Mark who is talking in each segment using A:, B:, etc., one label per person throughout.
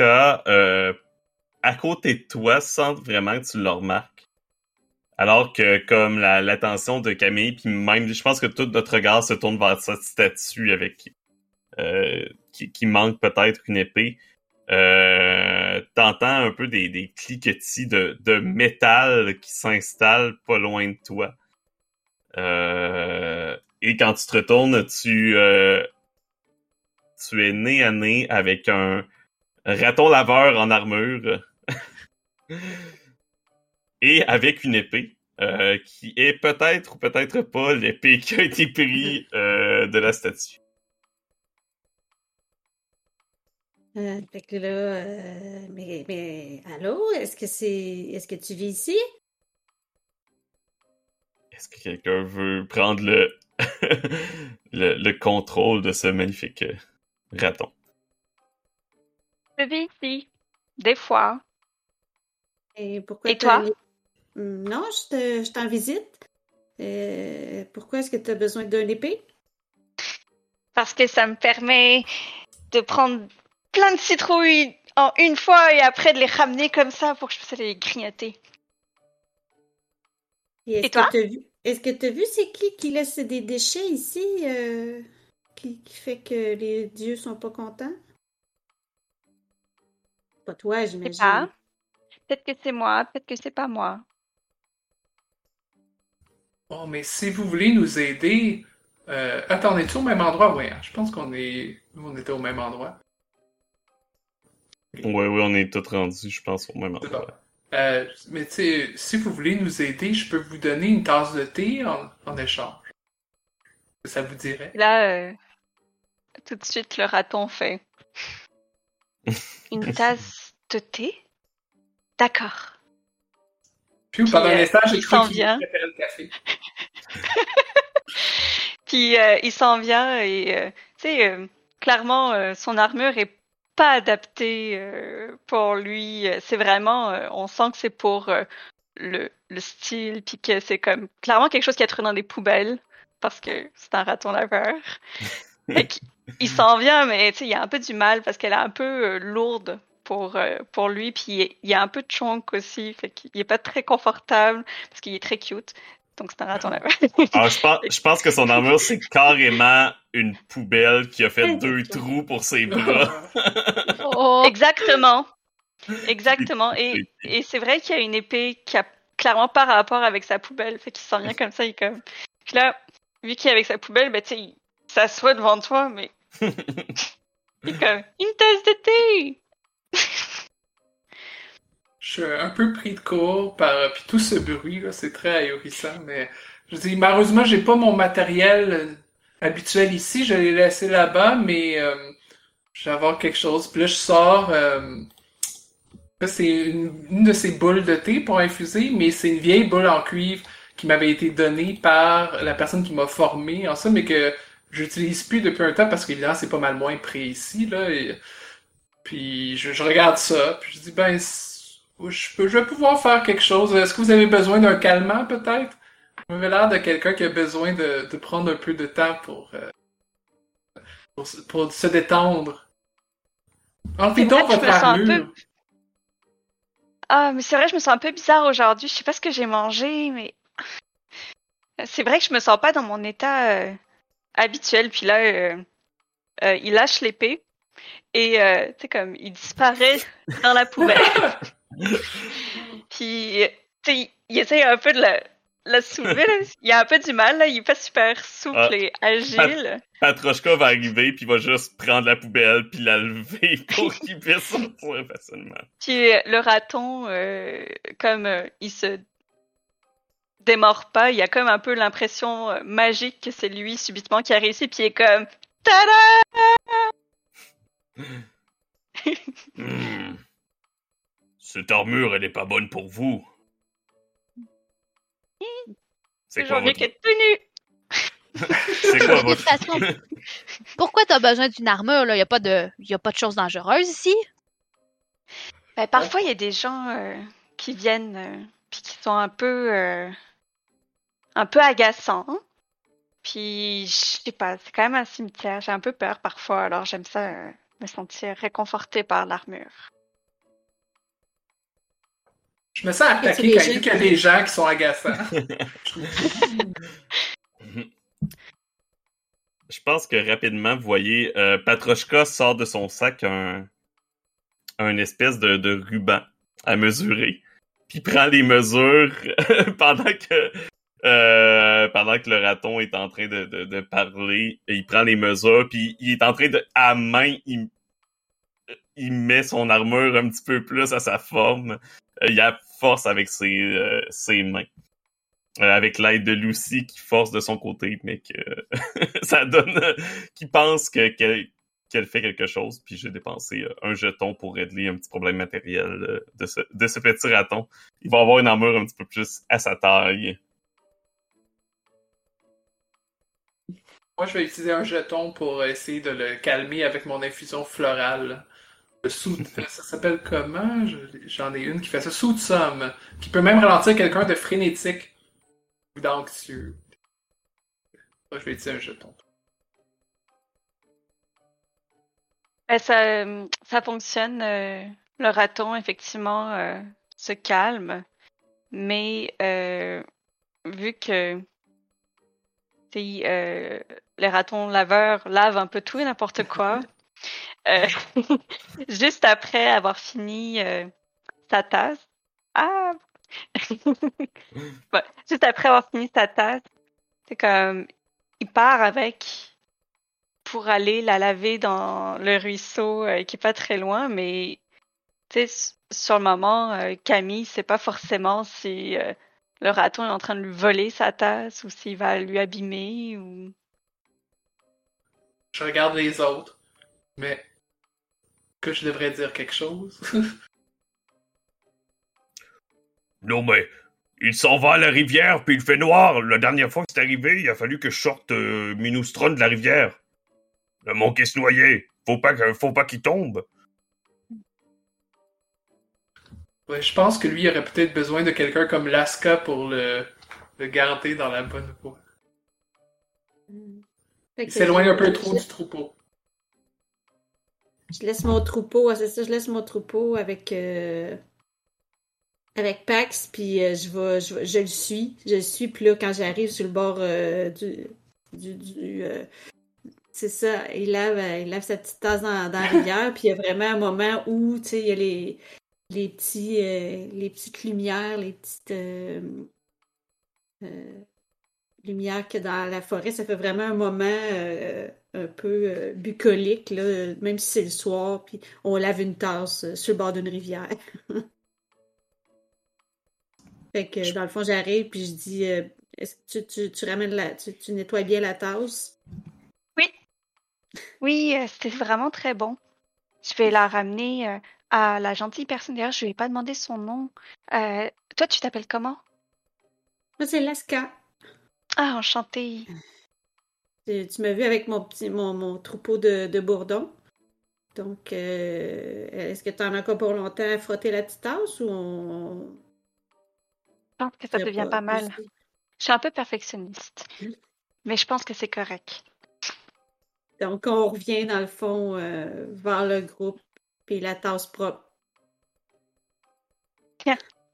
A: Euh, à côté de toi, sans vraiment que tu le remarques. Alors que, comme l'attention de Camille, puis même, je pense que tout notre regard se tourne vers cette statue avec euh, qui, manque peut-être une épée. Euh, T'entends un peu des, des cliquetis de, de métal qui s'installent pas loin de toi. Euh, et quand tu te retournes, tu tu es nez à nez avec un raton laveur en armure et avec une épée euh, qui est peut-être ou peut-être pas l'épée qui a été prise euh, de la statue.
B: Euh, fait que là, mais, mais allô, est-ce que c'est, est-ce que tu vis ici?
A: Est-ce que quelqu'un veut prendre le, le, le contrôle de ce magnifique raton?
C: Je vis ici, des fois.
B: Et pourquoi
C: Et toi?
B: Hmm, non, je t'en visite. Euh, pourquoi est-ce que tu as besoin d'un épée?
C: Parce que ça me permet de prendre plein de citrouilles en une fois et après de les ramener comme ça pour que je puisse les grignoter.
B: Et, toi? Est-ce que tu as vu c'est qui qui laisse des déchets ici? Euh? qui, fait que les dieux sont pas contents? Pas toi, j'imagine.
C: Peut-être que c'est moi, peut-être que c'est pas moi.
D: Bon, mais si vous voulez nous aider, euh, attendez, tu au même endroit? Oui, hein? je pense qu'on est, on était au même endroit.
A: Oui, oui, on est tous rendus, je pense, au même endroit.
D: Euh, mais tu sais, si vous voulez nous aider, je peux vous donner une tasse de thé en, échange. Ça vous dirait?
C: Là, euh, tout de suite, le raton fait. Une tasse de thé? D'accord.
D: Puis pendant
C: euh,
D: l'instant, j'ai
C: il s'en vient.
D: le café.
C: Puis euh, il s'en vient et euh, tu sais, clairement, son armure est pas adaptée pour lui. C'est vraiment, on sent que c'est pour le, le, style, puis que c'est comme clairement quelque chose qui a trouvé dans des poubelles parce que c'est un raton laveur. il s'en vient, mais il a un peu du mal parce qu'elle est un peu euh, lourde pour, euh, pour lui. Puis il y a un peu de chonk aussi, fait qu'il est pas très confortable parce qu'il est très cute. Donc c'est un raton laveur.
A: Ah, je, pense, je pense que son armure, c'est carrément une poubelle qui a fait deux trous pour ses bras.
C: oh. Exactement. Exactement. Et, et c'est vrai qu'il y a une épée qui a clairement pas rapport avec sa poubelle. Fait qu'il s'en vient comme ça, il est comme. Puis là, vu qu'il est avec sa poubelle, ben tu sais, il s'assoit devant toi, mais une tasse de thé!
D: Je suis un peu pris de court par puis tout ce bruit là, c'est très ahurissant, mais je dis malheureusement j'ai pas mon matériel euh, habituel ici, je l'ai laissé là-bas, mais euh, je vais avoir quelque chose. Puis là je sors, euh, c'est une, de ces boules de thé pour infuser, mais c'est une vieille boule en cuivre qui m'avait été donnée par la personne qui m'a formé en ça, mais que j'utilise plus depuis un temps parce que là, c'est pas mal moins précis. Là, Puis je, regarde ça, puis je dis, ben, je, peux, je vais pouvoir faire quelque chose. Est-ce que vous avez besoin d'un calmant, peut-être? Vous avez l'air de quelqu'un qui a besoin de, de, prendre un peu de temps pour, euh, pour, se détendre. Enlevez donc votre armure.
C: Ah, mais c'est vrai, je me sens un peu bizarre aujourd'hui. Je sais pas ce que j'ai mangé, mais c'est vrai que je me sens pas dans mon état euh, habituel. Puis là, euh, euh, il lâche l'épée et euh, tu sais comme il disparaît dans la poubelle. puis tu sais, il essaie un peu de la, la soulever. Il a un peu du mal. Là. Il est pas super souple ah, et agile.
A: Patrochka va arriver puis va juste prendre la poubelle puis la lever pour qu'il puisse sortir facilement.
C: Puis le raton, comme il se démord pas. Il y a comme un peu l'impression euh, magique que c'est lui subitement qui a réussi, puis il est comme Tada!
A: Hmm. Cette armure, elle est pas bonne pour vous. C'est quoi votre...
C: qu'être tenu.
A: C'est quoi votre...
E: façon, pourquoi t'as besoin d'une armure, là? Y a pas de, y a pas de choses dangereuses ici?
C: Ben, parfois, il y a des gens euh, qui viennent euh, puis qui sont un peu euh, un peu agaçants. Puis je sais pas, c'est quand même un cimetière. J'ai un peu peur parfois, alors j'aime ça euh, me sentir réconfortée par l'armure.
D: Je me sens attaqué quand il dit qu'il y a des gens qui sont agaçants.
A: Je pense que rapidement, vous voyez, euh, Patrochka sort de son sac un, un espèce de, de ruban à mesurer. Puis il prend les mesures pendant que euh, pendant que le raton est en train de, de, parler. Il prend les mesures, puis il est en train de à main, il, met son armure un petit peu plus à sa forme. Euh, il a force avec ses, euh, ses mains. Avec l'aide de Lucy qui force de son côté, mais que ça donne qui pense que qu'elle fait quelque chose. Puis j'ai dépensé un jeton pour régler un petit problème matériel de ce de ce petit raton. Il va avoir une armure un petit peu plus à sa taille.
D: Moi, je vais utiliser un jeton pour essayer de le calmer avec mon infusion florale. Le sou... Ça s'appelle comment? Je- J'en ai une qui fait ça. Sous de somme. Qui peut même ralentir quelqu'un de frénétique ou d'anxieux. Moi, je vais utiliser un jeton.
C: Ben, ça, euh, ça fonctionne. euh, le raton, effectivement, euh, se calme. Mais euh, vu que euh, les ratons laveurs lavent un peu tout et n'importe quoi, euh, juste après avoir fini euh, sa tasse, ah, juste après avoir fini sa tasse, c'est comme il part avec pour aller la laver dans le ruisseau euh, qui est pas très loin, mais tu sais, s- sur le moment, euh, Camille sait pas forcément si euh, le raton est en train de lui voler sa tasse ou s'il va lui abîmer ou.
D: Je regarde les autres. Mais. Que je devrais dire quelque chose?
A: Non mais il s'en va à la rivière puis il fait noir. La dernière fois que c'est arrivé, il a fallu que je sorte euh, Minustron de la rivière. Le manquer se noyer. Faut pas faut pas qu'il tombe.
D: Ouais, je pense que lui il aurait peut-être besoin de quelqu'un comme Laska pour le, le garder dans la bonne voie. Il s'éloigne un peu trop du troupeau.
B: Je laisse mon troupeau, c'est ça, je laisse mon troupeau avec euh, avec Pax, puis euh, je vais, je, le suis, je le suis, puis là quand j'arrive sur le bord euh, du, du, du, c'est ça, il lave, il lave sa petite tasse dans, dans la rivière, puis il y a vraiment un moment où, tu sais, il y a les les euh, les petites lumières, les petites euh, euh, lumières que dans la forêt, ça fait vraiment un moment un peu bucolique, là, même si c'est le soir, puis on lave une tasse sur le bord d'une rivière. fait que dans le fond, j'arrive puis je dis Est-ce que tu, tu, tu ramènes la. Tu, tu nettoies bien la tasse?
C: Oui, euh, c'était vraiment très bon. Je vais la ramener à la gentille personne. D'ailleurs, je lui ai pas demandé son nom. Euh, toi, tu t'appelles comment?
B: Moi, c'est Laska.
C: Ah, enchantée.
B: Tu, tu m'as vu avec mon petit mon, mon troupeau de, de bourdons. Donc, euh, est-ce que tu en as encore pour longtemps à frotter la petite tasse ou on.
C: Je pense que ça devient pas mal. Je suis un peu perfectionniste, mais je pense que c'est correct.
B: Donc, on revient dans le fond euh, vers le groupe, puis la tasse propre.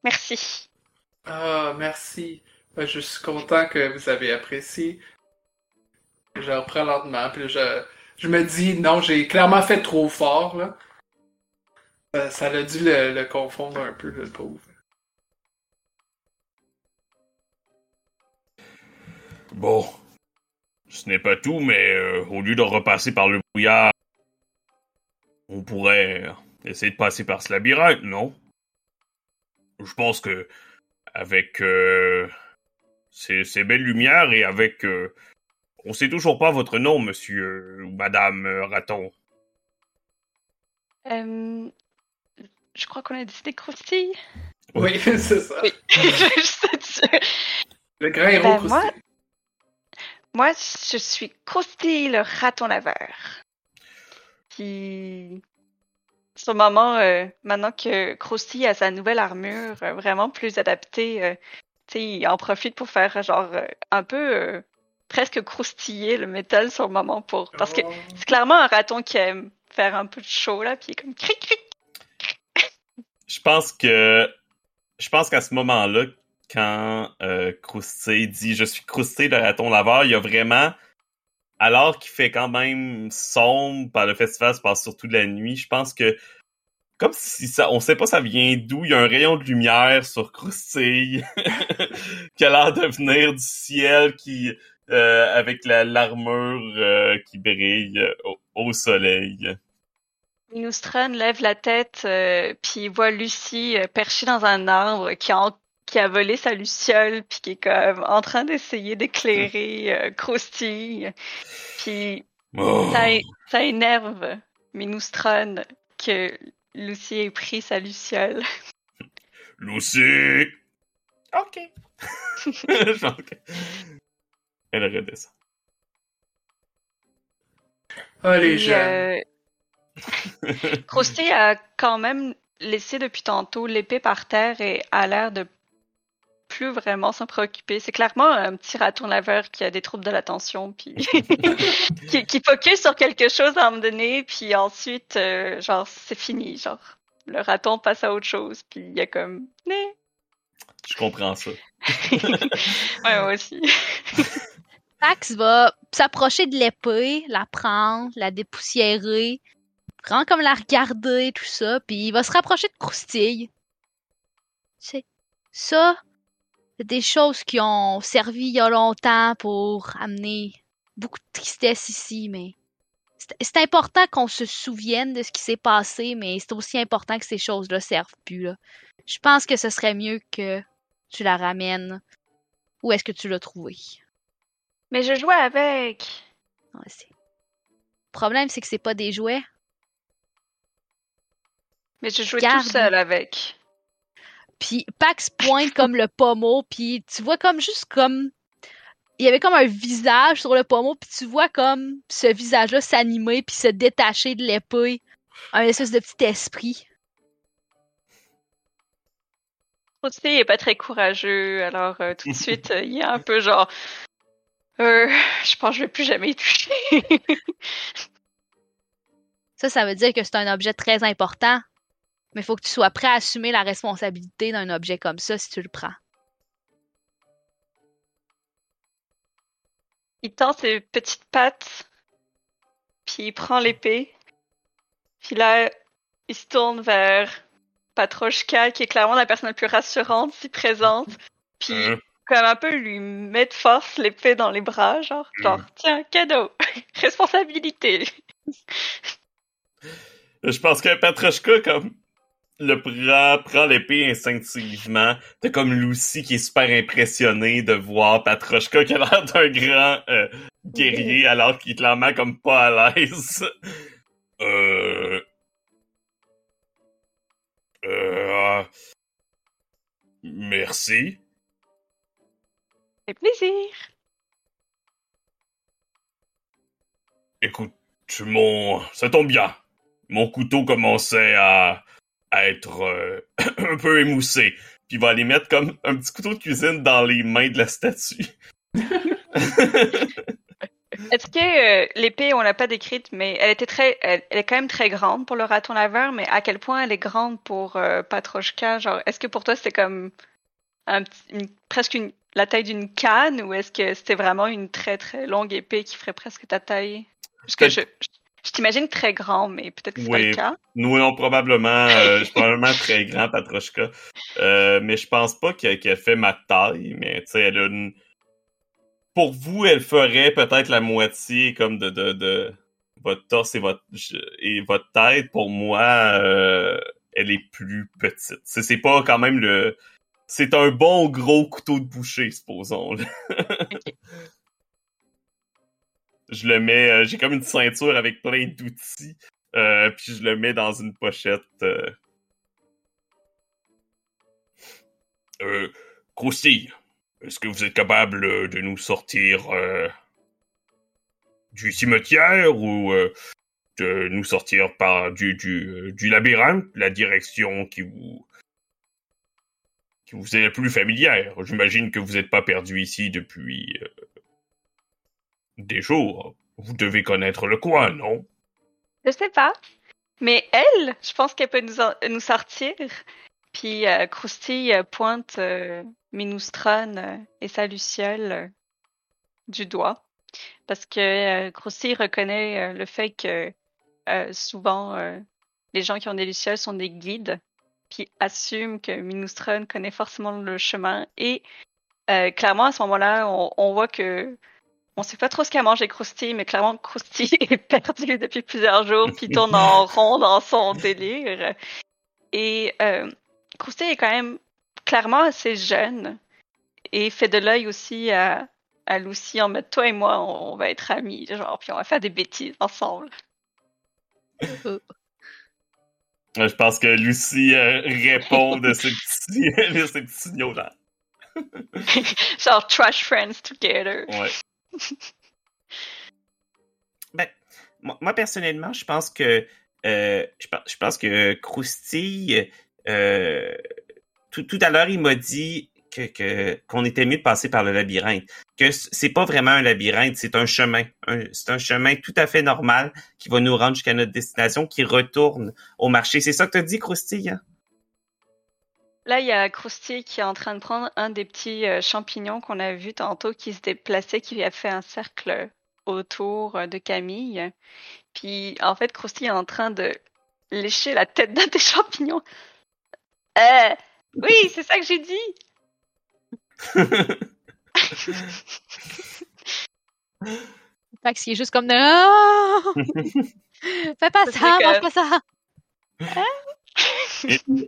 C: Merci.
D: Ah, merci. Ben, je suis content que vous avez apprécié. Je reprends lentement, puis je, je me dis, non, j'ai clairement fait trop fort, là. Ça, ça a dû le, le confondre un peu, le pauvre.
A: Bon, ce n'est pas tout, mais euh, au lieu de repasser par le brouillard, on pourrait essayer de passer par ce labyrinthe, non? Je pense que avec euh, ces, ces belles lumières et avec... euh, on sait toujours pas votre nom, monsieur ou madame euh, raton.
C: Euh, je crois qu'on a décidé croustille.
D: Oui, c'est ça.
C: Oui.
D: Le grand héros
C: Ben,
D: croustille.
C: moi, moi, je suis Croustille, le raton laveur. Puis, sur le moment, euh, maintenant que Croustille a sa nouvelle armure euh, vraiment plus adaptée, euh, tu sais, il en profite pour faire genre euh, un peu euh, presque croustiller le métal sur le moment pour parce que
D: Oh.
C: c'est clairement un raton qui aime faire un peu de chaud là, puis il est comme cric cric.
A: Je pense que... Je pense qu'à ce moment-là, quand euh, Croustille dit « Je suis Croustille, le raton laveur », il y a vraiment... Alors qu'il fait quand même sombre par le festival, se passe surtout de la nuit, je pense que comme si ça, on sait pas ça vient d'où, il y a un rayon de lumière sur Croustille qui a l'air de venir du ciel qui euh, avec la l'armure euh, qui brille au, au soleil.
C: Minustran lève la tête, euh, puis voit Lucie euh, perchée dans un arbre qui en- qui a volé sa luciole, puis qui est comme en train d'essayer d'éclairer euh, Croustille. Puis
A: Oh.
C: ça, ça énerve Minustran que Lucie ait pris sa luciole.
A: Lucie! Ok. Genre Elle redescend.
D: Les
C: Puis,
D: jeunes.
C: euh, Croustille a quand même laissé depuis tantôt l'épée par terre et a l'air de plus vraiment s'en préoccuper. C'est clairement un petit raton laveur qui a des troubles de l'attention, puis qui, qui focus sur quelque chose à un moment donné, puis ensuite, euh, genre, c'est fini, genre. Le raton passe à autre chose, puis il y a comme... Né.
A: Je comprends ça.
C: Ouais, moi aussi.
E: Pax va s'approcher de l'épée, la prendre, la dépoussiérer, vraiment comme la regarder, tout ça, puis il va se rapprocher de Croustille. Tu sais, ça, c'est des choses qui ont servi il y a longtemps pour amener beaucoup de tristesse ici, mais c'est- important qu'on se souvienne de ce qui s'est passé, mais c'est aussi important que ces choses-là servent plus. Là. Je pense que ce serait mieux que tu la ramènes. Où est-ce que tu l'as trouvée?
C: Mais je jouais avec.
E: Ouais, Le problème, c'est que c'est pas des jouets.
C: Mais je jouais
E: Garde.
C: tout seul avec.
E: Puis Pax pointe comme le pommeau, puis tu vois comme juste comme... Il y avait comme un visage sur le pommeau, puis tu vois comme ce visage-là s'animer, puis se détacher de l'épée. Un espèce de petit esprit.
C: Croustille est pas très courageux, alors euh, tout de suite, euh, il est un peu genre... Euh, je pense que je vais plus jamais y toucher.
E: Ça, ça veut dire que c'est un objet très important. Mais il faut que tu sois prêt à assumer la responsabilité d'un objet comme ça si tu le prends.
C: il tend ses petites pattes, puis il prend l'épée. Puis là, il se tourne vers Patrochka, qui est clairement la personne la plus rassurante, si présente. Puis
A: Hein?
C: comme un peu lui met de force l'épée dans les bras, genre, genre,
A: Mm.
C: tiens, cadeau, responsabilité.
A: Je pense que Patrochka, comme, le prend, prend l'épée instinctivement. T'as comme Lucy qui est super impressionnée de voir Patrochka qui a l'air d'un grand euh, guerrier alors qu'il est clairement comme pas à l'aise. Euh... Euh... Merci.
C: C'est plaisir.
A: Écoute, mon... ça tombe bien. Mon couteau commençait à, à être euh, un peu émoussé. Puis il va aller mettre comme un petit couteau de cuisine dans les mains de la statue.
C: Est-ce que euh, l'épée, on l'a pas décrite, mais elle était très, elle, elle est quand même très grande pour le raton laveur, mais à quel point elle est grande pour euh, Patrochka Genre, est-ce que pour toi c'était comme un petit- une- presque une, la taille d'une canne, ou est-ce que c'était vraiment une très très longue épée qui ferait presque ta taille? Parce que je, je, je t'imagine très grand, mais peut-être que c'est pas
A: Oui.
C: le cas.
A: Nous, non, probablement, euh, je suis probablement très grand, Patrochka. Euh, mais je pense pas qu'elle fait ma taille, mais tu sais, elle a une... Pour vous, elle ferait peut-être la moitié comme de, de, de votre torse et votre, et votre tête. Pour moi, euh, elle est plus petite. C'est c'est pas quand même le... c'est un bon gros couteau de boucher, supposons. je le mets, euh, j'ai comme une ceinture avec plein d'outils, euh, puis je le mets dans une pochette. Euh, euh est-ce que vous êtes capable de nous sortir du cimetière ou de nous sortir par du, du, du labyrinthe, la direction qui vous qui vous est la plus familière? J'imagine que vous n'êtes pas perdu ici depuis des jours. Vous devez connaître le coin, non?
C: Je sais pas. Mais elle, je pense qu'elle peut nous, nous sortir. Puis euh, euh pointe euh, euh, et sa luciole euh, du doigt. Parce que Krusty reconnaît le fait que souvent les gens qui ont des lucioles sont des guides. Puis assume que Minustron connaît forcément le chemin. Et clairement, à ce moment-là, on voit que on sait pas trop ce qu'a mangé Krusty, mais clairement Krusty est perdu depuis plusieurs jours, puis tourne en rond dans son délire. Et euh, Krusty est quand même clairement assez jeune et fait de l'œil aussi à, à Lucy en mode toi et moi on, va être amis, genre puis on va faire des bêtises ensemble.
A: Je pense que Lucy euh, répond de ces petits signaux là.
C: genre trash friends together.
A: Ouais.
F: Ben, moi, personnellement, je pense que euh, je, pense que Krusty, euh, tout, à l'heure, il m'a dit que qu'on était mieux de passer par le labyrinthe. Que c'est pas vraiment un labyrinthe, c'est un chemin. C'est un chemin tout à fait normal qui va nous rendre jusqu'à notre destination, qui retourne au marché. C'est ça que tu dit, Krusty? Hein?
C: Là, il y a Krusty qui est en train de prendre un des petits euh, champignons qu'on a vu tantôt qui se déplaçait, qui a fait un cercle autour euh, de Camille. Puis, en fait, Krusty est en train de lécher la tête d'un des champignons. Euh, oui, c'est ça que j'ai dit.
E: Max, qui est juste comme de... Fais pas ça, mange pas ça.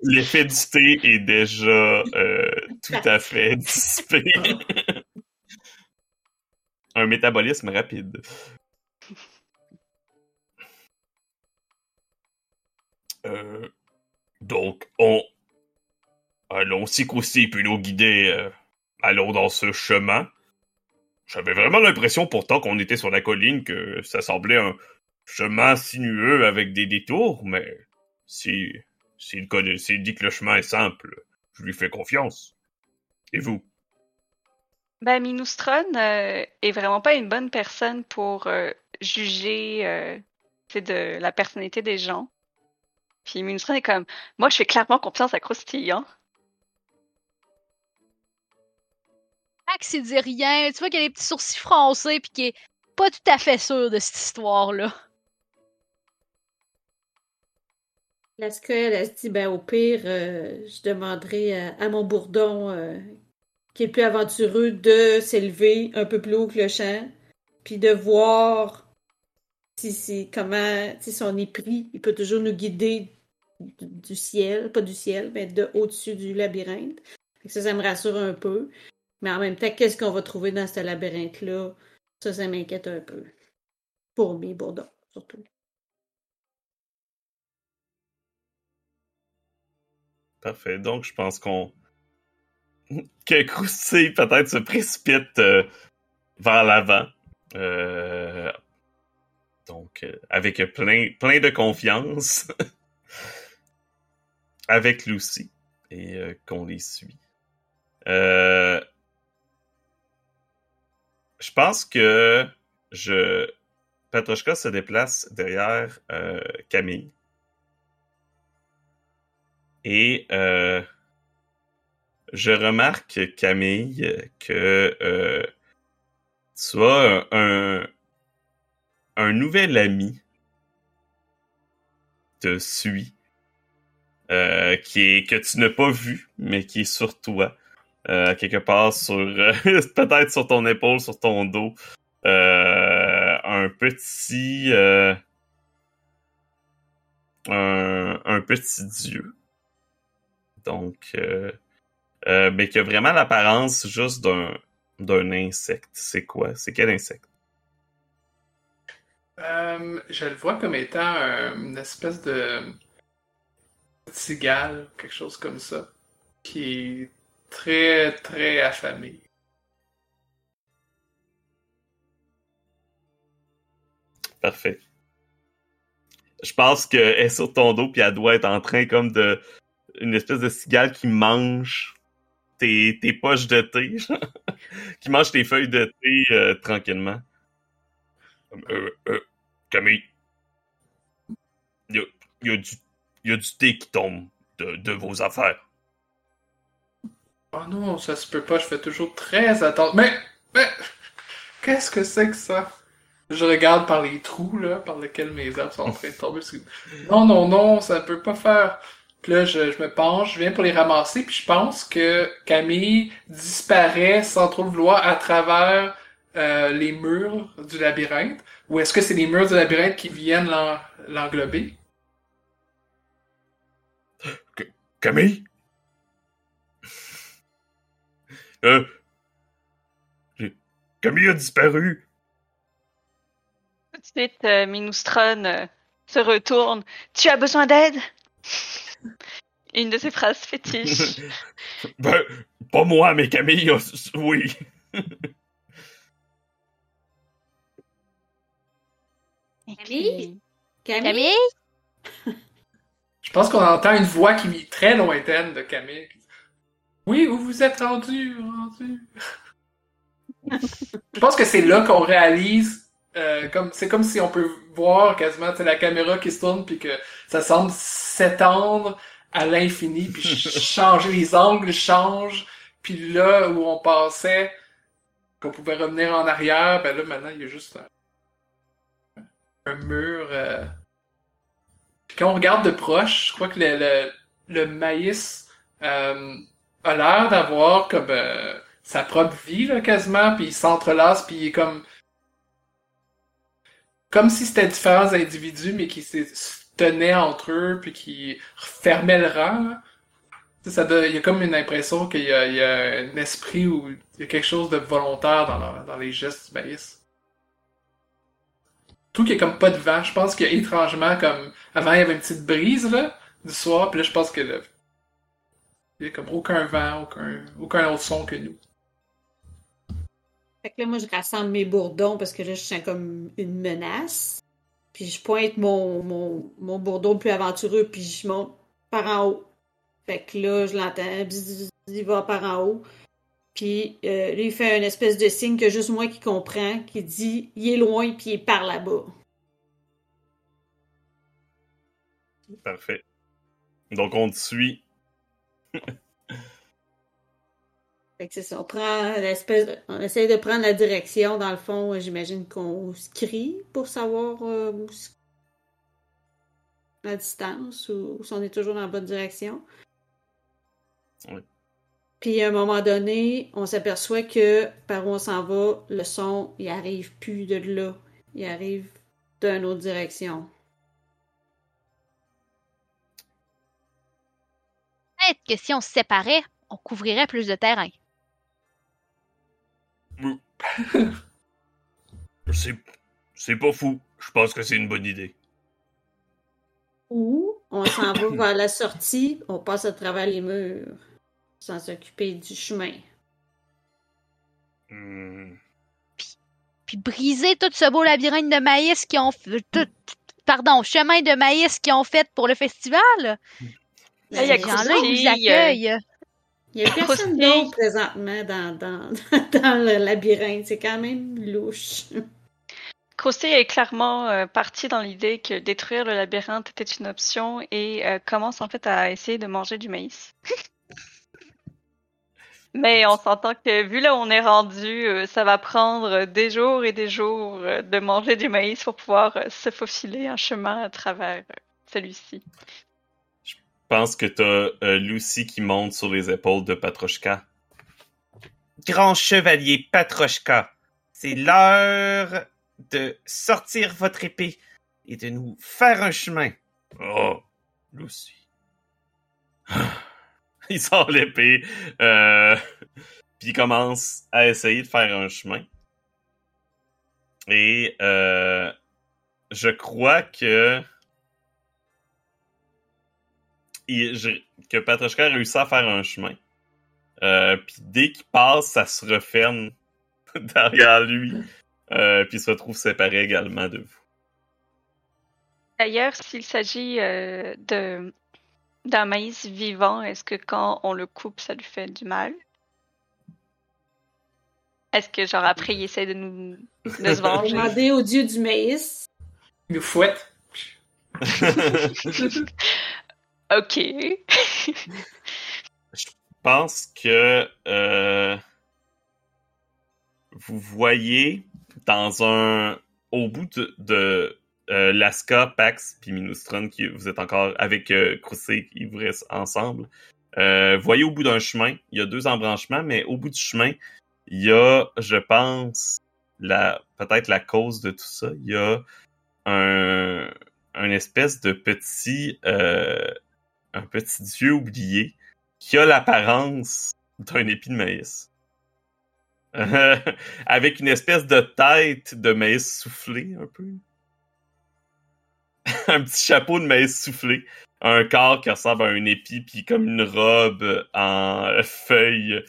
A: L'effet du thé est déjà euh, tout à fait dissipé. Un métabolisme rapide. Euh, donc, on. Allons, si Koussi peut nous guider, euh, allons dans ce chemin. J'avais vraiment l'impression, pourtant, qu'on était sur la colline, que ça semblait un chemin sinueux avec des détours, mais si s'il dit que le chemin est simple, je lui fais confiance. Et vous?
C: Ben, Minustron euh, est vraiment pas une bonne personne pour euh, juger euh, de la personnalité des gens. Puis Minustron est comme, moi je fais clairement confiance à Croustillant.
E: Max, il dit rien. Tu vois qu'il a des petits sourcils froncés puis qu'il est pas tout à fait sûr de cette histoire-là.
B: Ce qu'elle elle se dit, ben au pire, euh, je demanderai à, mon bourdon euh, qui est plus aventureux de s'élever un peu plus haut que le champ, puis de voir si comment, si son épris, il peut toujours nous guider du, ciel, pas du ciel, mais de au-dessus du labyrinthe. Ça, ça me rassure un peu. Mais en même temps, qu'est-ce qu'on va trouver dans ce labyrinthe-là? Ça, ça m'inquiète un peu. Pour mes bourdons, surtout.
A: Parfait. Donc, je pense qu'on. que Crousty peut-être se précipite euh, vers l'avant. Euh, donc, euh, avec plein, plein de confiance. avec Lucy. Et qu'on les suit. je pense que je. Se déplace derrière Camille. Et euh, je remarque, Camille, que euh, tu as un, un nouvel ami te suit, euh, qui est que tu n'as pas vu, mais qui est sur toi, quelque part sur peut-être sur ton épaule, sur ton dos, un petit un, un petit dieu donc, euh, euh, mais qui a vraiment l'apparence juste d'un d'un insecte. C'est quoi? C'est quel insecte?
D: Euh, je le vois comme étant un- une espèce de cigale, quelque chose comme ça, qui est très, très affamé.
A: Parfait. Je pense qu'elle est sur ton dos puis elle doit être en train comme de une espèce de cigale qui mange tes, poches de thé, qui mange tes feuilles de thé tranquillement. Camille, il y a, du, thé qui tombe de, vos affaires.
D: Oh non, ça se peut pas, je fais toujours très attention. Mais, mais, qu'est-ce que c'est que ça? Je regarde par les trous, là, par lesquels mes arbres sont en train de tomber. Non, non, non, ça peut pas faire. Puis là, je, je me penche, je viens pour les ramasser, puis je pense que Camille disparaît sans trop le vouloir à travers euh, les murs du labyrinthe. Ou est-ce que c'est les murs du labyrinthe qui viennent l'en- l'englober?
A: Camille? Euh. Camille a disparu.
C: Tout de suite, euh, Minustron euh, se retourne. Tu as besoin d'aide? Une de ses phrases fétiches.
A: Ben, pas moi, mais Camille, a- oui.
B: Camille? Camille?
E: Camille?
D: Je pense qu'on entend une voix qui est très lointaine de Camille. Oui, où vous êtes rendu, rendu. Je pense que c'est là qu'on réalise, euh, comme c'est comme si on peut voir quasiment la caméra qui se tourne puis que ça semble s'étendre à l'infini puis ch- changer les angles changent puis là où on pensait qu'on pouvait revenir en arrière, ben là maintenant il y a juste un, un mur. euh, puis quand on regarde de proche, je crois que le, le, le maïs euh, a l'air d'avoir comme euh, sa propre vie, là, quasiment, puis il s'entrelace, puis il est comme... Comme si c'était différents individus, mais qui se tenaient entre eux, puis qui fermaient le rang, là. Ça il y a comme une impression qu'il y a, un esprit ou il y a quelque chose de volontaire dans, les gestes du maïs. Tout qu'il y a comme pas de vent. Je pense qu'il y a étrangement comme... Avant, il y avait une petite brise, là, du soir, puis là, je pense que y a comme aucun vent, aucun autre son que nous.
B: Fait que là, moi, je rassemble mes bourdons parce que là, je sens comme une menace. Puis je pointe mon, mon, mon bourdon plus aventureux, puis je monte par en haut. Fait que là, je l'entends, il va par en haut. Puis euh, là, il fait une espèce de signe que juste moi qui comprends, qui dit il est loin, puis il est par là-bas.
A: Parfait. Donc, on te suit.
B: Fait que c'est ça, on prend l'espèce, on essaie de prendre la direction. Dans le fond, j'imagine qu'on se crie pour savoir euh, où la distance ou, ou si on est toujours dans la bonne direction.
A: Oui.
B: Puis à un moment donné, on s'aperçoit que par où on s'en va, le son, il arrive plus de là. Il arrive d'une autre direction.
E: Peut-être que si on se séparait, on couvrirait plus de terrain.
A: C'est, c'est pas fou. Je pense que c'est une bonne idée.
B: Ou on s'en va vers la sortie, on passe à travers les murs sans s'occuper du chemin.
A: Hmm.
E: Puis briser tout ce beau labyrinthe de maïs qu'ils ont fait. tout- Pardon, chemin de maïs qu'ils ont fait pour le festival.
C: Là, il y a
E: Ces gens-là, ils nous accueillent.
B: Il y a personne d'autre présentement dans, dans, dans le labyrinthe. C'est quand même louche.
C: Krusty est clairement euh, parti dans l'idée que détruire le labyrinthe était une option et euh, commence en fait à essayer de manger du maïs. Mais on s'entend que vu là où on est rendu, euh, ça va prendre des jours et des jours de manger du maïs pour pouvoir se faufiler un chemin à travers celui-ci.
A: Je pense que t'as euh, Lucy qui monte sur les épaules de Patrochka.
F: Grand chevalier Patrochka, c'est l'heure de sortir votre épée et de nous faire un chemin.
A: Oh, Lucy. il sort l'épée, euh, puis il commence à essayer de faire un chemin. Et euh, je crois que il, je- que Patroshka a réussi à faire un chemin. Euh, puis dès qu'il passe, ça se referme derrière lui. Euh, puis il se retrouve séparé également de vous.
C: D'ailleurs, s'il s'agit euh, de d'un maïs vivant, est-ce que quand on le coupe, ça lui fait du mal? Est-ce que genre après il essaie de nous de se venger?
B: Demander au dieu du maïs.
D: Il nous fouette.
C: ok.
A: Je pense que euh, vous voyez dans un au bout de, de euh, Pax puis Minustron qui vous êtes encore avec euh, Croussé qui vous restent ensemble. Euh, voyez au bout d'un chemin, il y a deux embranchements, mais au bout du chemin, il y a, je pense, la peut-être la cause de tout ça. Il y a un, un espèce de petit euh, un petit dieu oublié qui a l'apparence d'un épi de maïs. Avec une espèce de tête de maïs soufflé, un peu. un petit chapeau de maïs soufflé. Un corps qui ressemble à un épi, puis comme une robe en feuilles,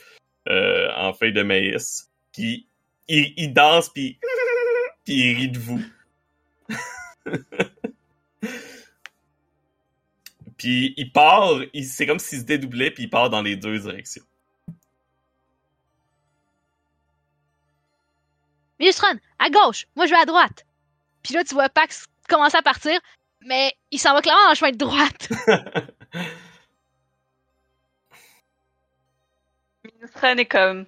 A: euh, en feuilles de maïs. Qui, il, danse, puis puis il rit de vous. Puis il part, il- c'est comme s'il se dédoublait, puis il part dans les deux directions.
E: Minustron, à gauche, moi je vais à droite. Puis là, tu vois Pax commencer à partir, mais il s'en va clairement dans le chemin de droite.
C: Minustron est comme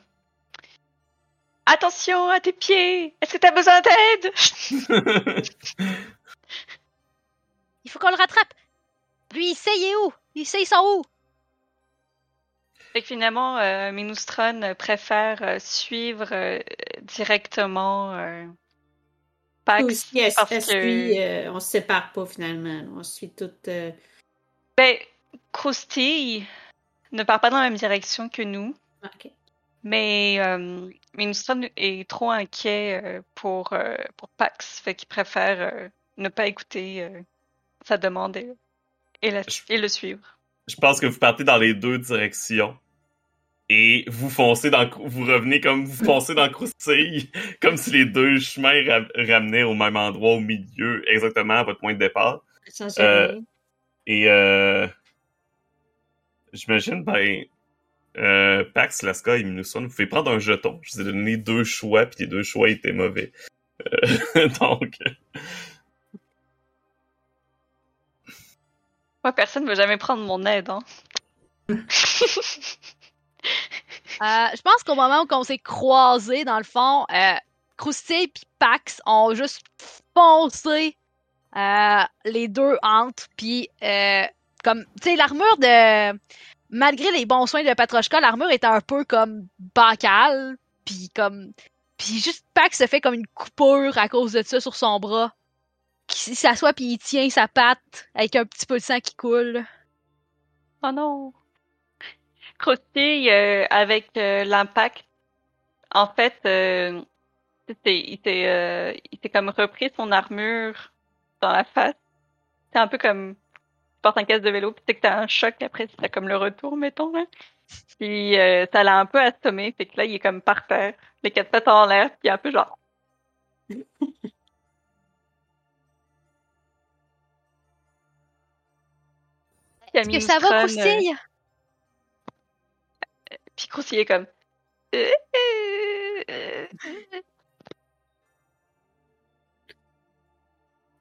C: Attention à tes pieds! Est-ce que t'as besoin d'aide?
E: Il faut qu'on le rattrape. Lui, il sait il est où? Il sait ils sont où?
C: Fait que finalement, euh, Minustron préfère euh, suivre euh, directement euh, Pax.
B: Aussi, elle,
C: parce
B: elle
C: que-
B: suit, euh, on se sépare pas finalement. On suit toutes. euh,
C: Ben, Krusty ne part pas dans la même direction que nous,
B: ok.
C: mais euh, Minustron est trop inquiet euh, pour, euh, pour Pax, fait qu'il préfère euh, ne pas écouter euh, sa demande et, et, la- et le suivre.
A: Je pense que vous partez dans les deux directions. Et vous foncez dans, vous revenez comme vous foncez dans Croustille, comme si les deux chemins ra- ramenaient au même endroit au milieu, exactement à votre point de départ. Euh. Et euh, j'imagine, ben, euh, Pax, Laska et Minusson, vous pouvez prendre un jeton. Je vous ai donné deux choix, puis les deux choix étaient mauvais. Euh, donc,
C: Personne ne veut jamais prendre mon aide, hein.
E: Euh, je pense qu'au moment où on s'est croisés, dans le fond, euh, Krusty et Pax ont juste foncé euh, les deux entre, puis euh, comme, tu sais, l'armure de... Malgré les bons soins de Patroshka, l'armure était un peu comme bancale, puis comme... Puis juste Pax se fait comme une coupure à cause de ça sur son bras. Qui s'assoit puis il tient sa patte avec un petit peu de sang qui coule.
C: Oh non! Krusty, euh, avec euh, l'impact, en fait, euh, il s'est comme repris son armure dans la face. C'est un peu comme tu portes un casque de vélo, puis tu que t'as un choc, après c'est comme le retour, mettons. Là. Puis ça l'a un peu assommé, fait que là, il est comme par terre, les quatre pattes en l'air, puis un peu genre...
E: Est-ce que ça va,
C: Krusty?
E: Krusty?
C: Puis Krusty est comme... Euh,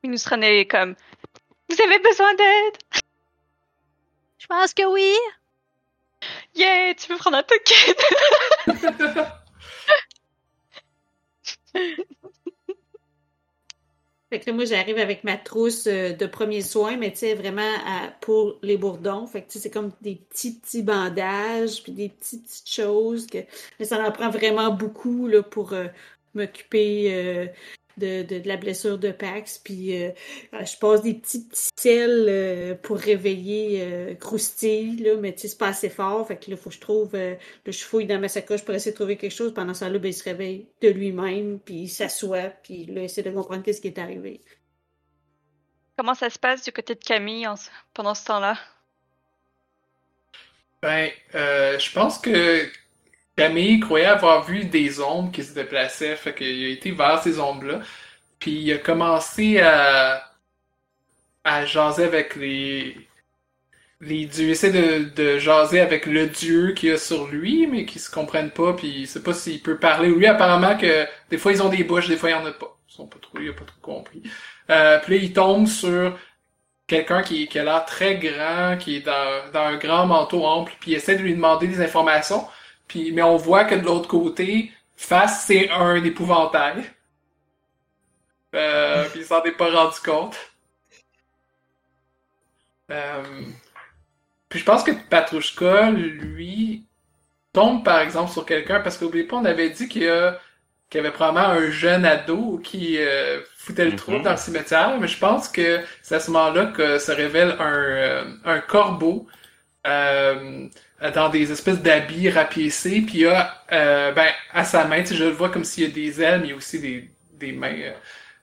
C: Minustron est comme... Vous avez besoin d'aide?
E: Je pense que oui.
C: Yeah, tu veux prendre un token?
B: Fait que là, moi, j'arrive avec ma trousse euh, de premiers soins, mais tu sais, vraiment à- pour les bourdons. Fait que tu sais, c'est comme des petits, petits bandages, puis des petites, petites choses. Que... Mais ça en prend vraiment beaucoup là, pour euh, m'occuper. euh, de, de, de la blessure de Pax. Puis euh, je passe des petits, petits sels euh, pour réveiller euh, Croustille, là, mais tu sais, c'est pas assez fort. Fait que là, faut que je trouve. euh, là, je fouille dans ma sacoche pour essayer de trouver quelque chose. Pendant ça, là, ben, il se réveille de lui-même, puis il s'assoit, puis là, il essaie de comprendre qu'est-ce qui est arrivé.
C: Comment ça se passe du côté de Camille en pendant ce temps-là?
D: Ben, euh, je pense que Camille croyait avoir vu des ombres qui se déplaçaient, fait qu'il a été vers ces ombres-là, puis il a commencé à, à jaser avec les, les dieux. Il essaie de, de jaser avec le dieu qu'il a sur lui, mais qui se comprennent pas, puis il sait pas s'il peut parler. Lui, apparemment que des fois ils ont des bouches, des fois il y en a pas. Ils sont pas trop, il a pas trop compris. Euh, puis là, il tombe sur quelqu'un qui, qui a l'air très grand, qui est dans, dans un grand manteau ample, puis il essaie de lui demander des informations, puis mais on voit que de l'autre côté, face, c'est un épouvantail. Euh, puis il s'en est pas rendu compte. Euh, puis je pense que Patrouchka, lui, tombe par exemple sur quelqu'un, parce qu'oubliez pas, on avait dit qu'il y avait probablement un jeune ado qui euh, foutait le
A: Mhm.
D: trouble dans le cimetière, mais je pense que c'est à ce moment-là que se révèle un, euh, un corbeau dans des espèces d'habits rapiécés, puis il a euh, ben, à sa main, tu sais, je le vois comme s'il y a des ailes, mais il y a aussi des, des mains euh,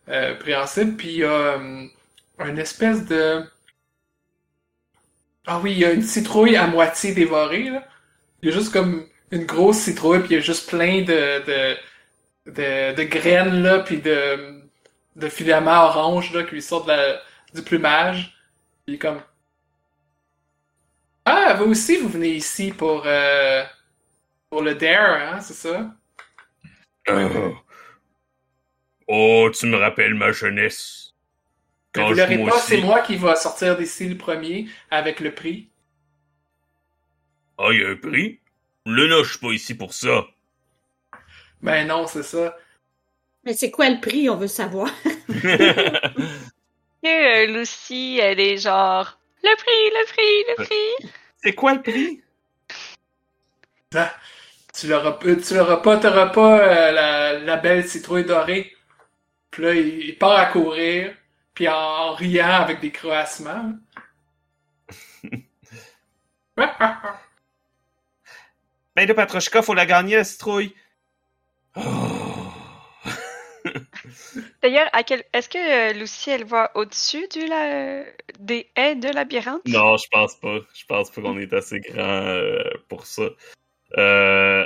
D: euh, préhensibles, puis il y a euh, une espèce de... Ah oui, il y a une citrouille à moitié dévorée, là. Il y a juste comme une grosse citrouille, puis il y a juste plein de... de de, de graines là puis de de filaments orange là qui lui sortent de la, du plumage puis comme ah vous aussi vous venez ici pour euh, pour le dare hein c'est ça?
A: Euh. Oh, tu me rappelles ma jeunesse.
D: Mais
A: Quand
D: vous
A: je
D: l'aurez
A: moi
D: pas
A: aussi-
D: c'est moi qui va sortir d'ici le premier avec le prix
A: Ah, il y a un prix? Là, là, je suis pas ici pour ça.
D: ben non c'est ça
B: Mais c'est quoi le prix, on veut savoir?
C: Et euh, Lucy, elle est genre le prix, le prix, le prix.
A: C'est quoi le prix?
D: Tu l'auras euh, tu l'auras pas t'auras pas euh, la, la belle citrouille dorée puis là il, il part à courir puis en, en riant avec des croassements
F: Ben là, Patrochka, faut la gagner, la citrouille.
A: Oh.
C: D'ailleurs, est-ce que euh, Lucy, elle voit au-dessus du des haies de labyrinthe?
A: Non, je pense pas. Je pense pas qu'on est assez grand euh, pour ça. Euh...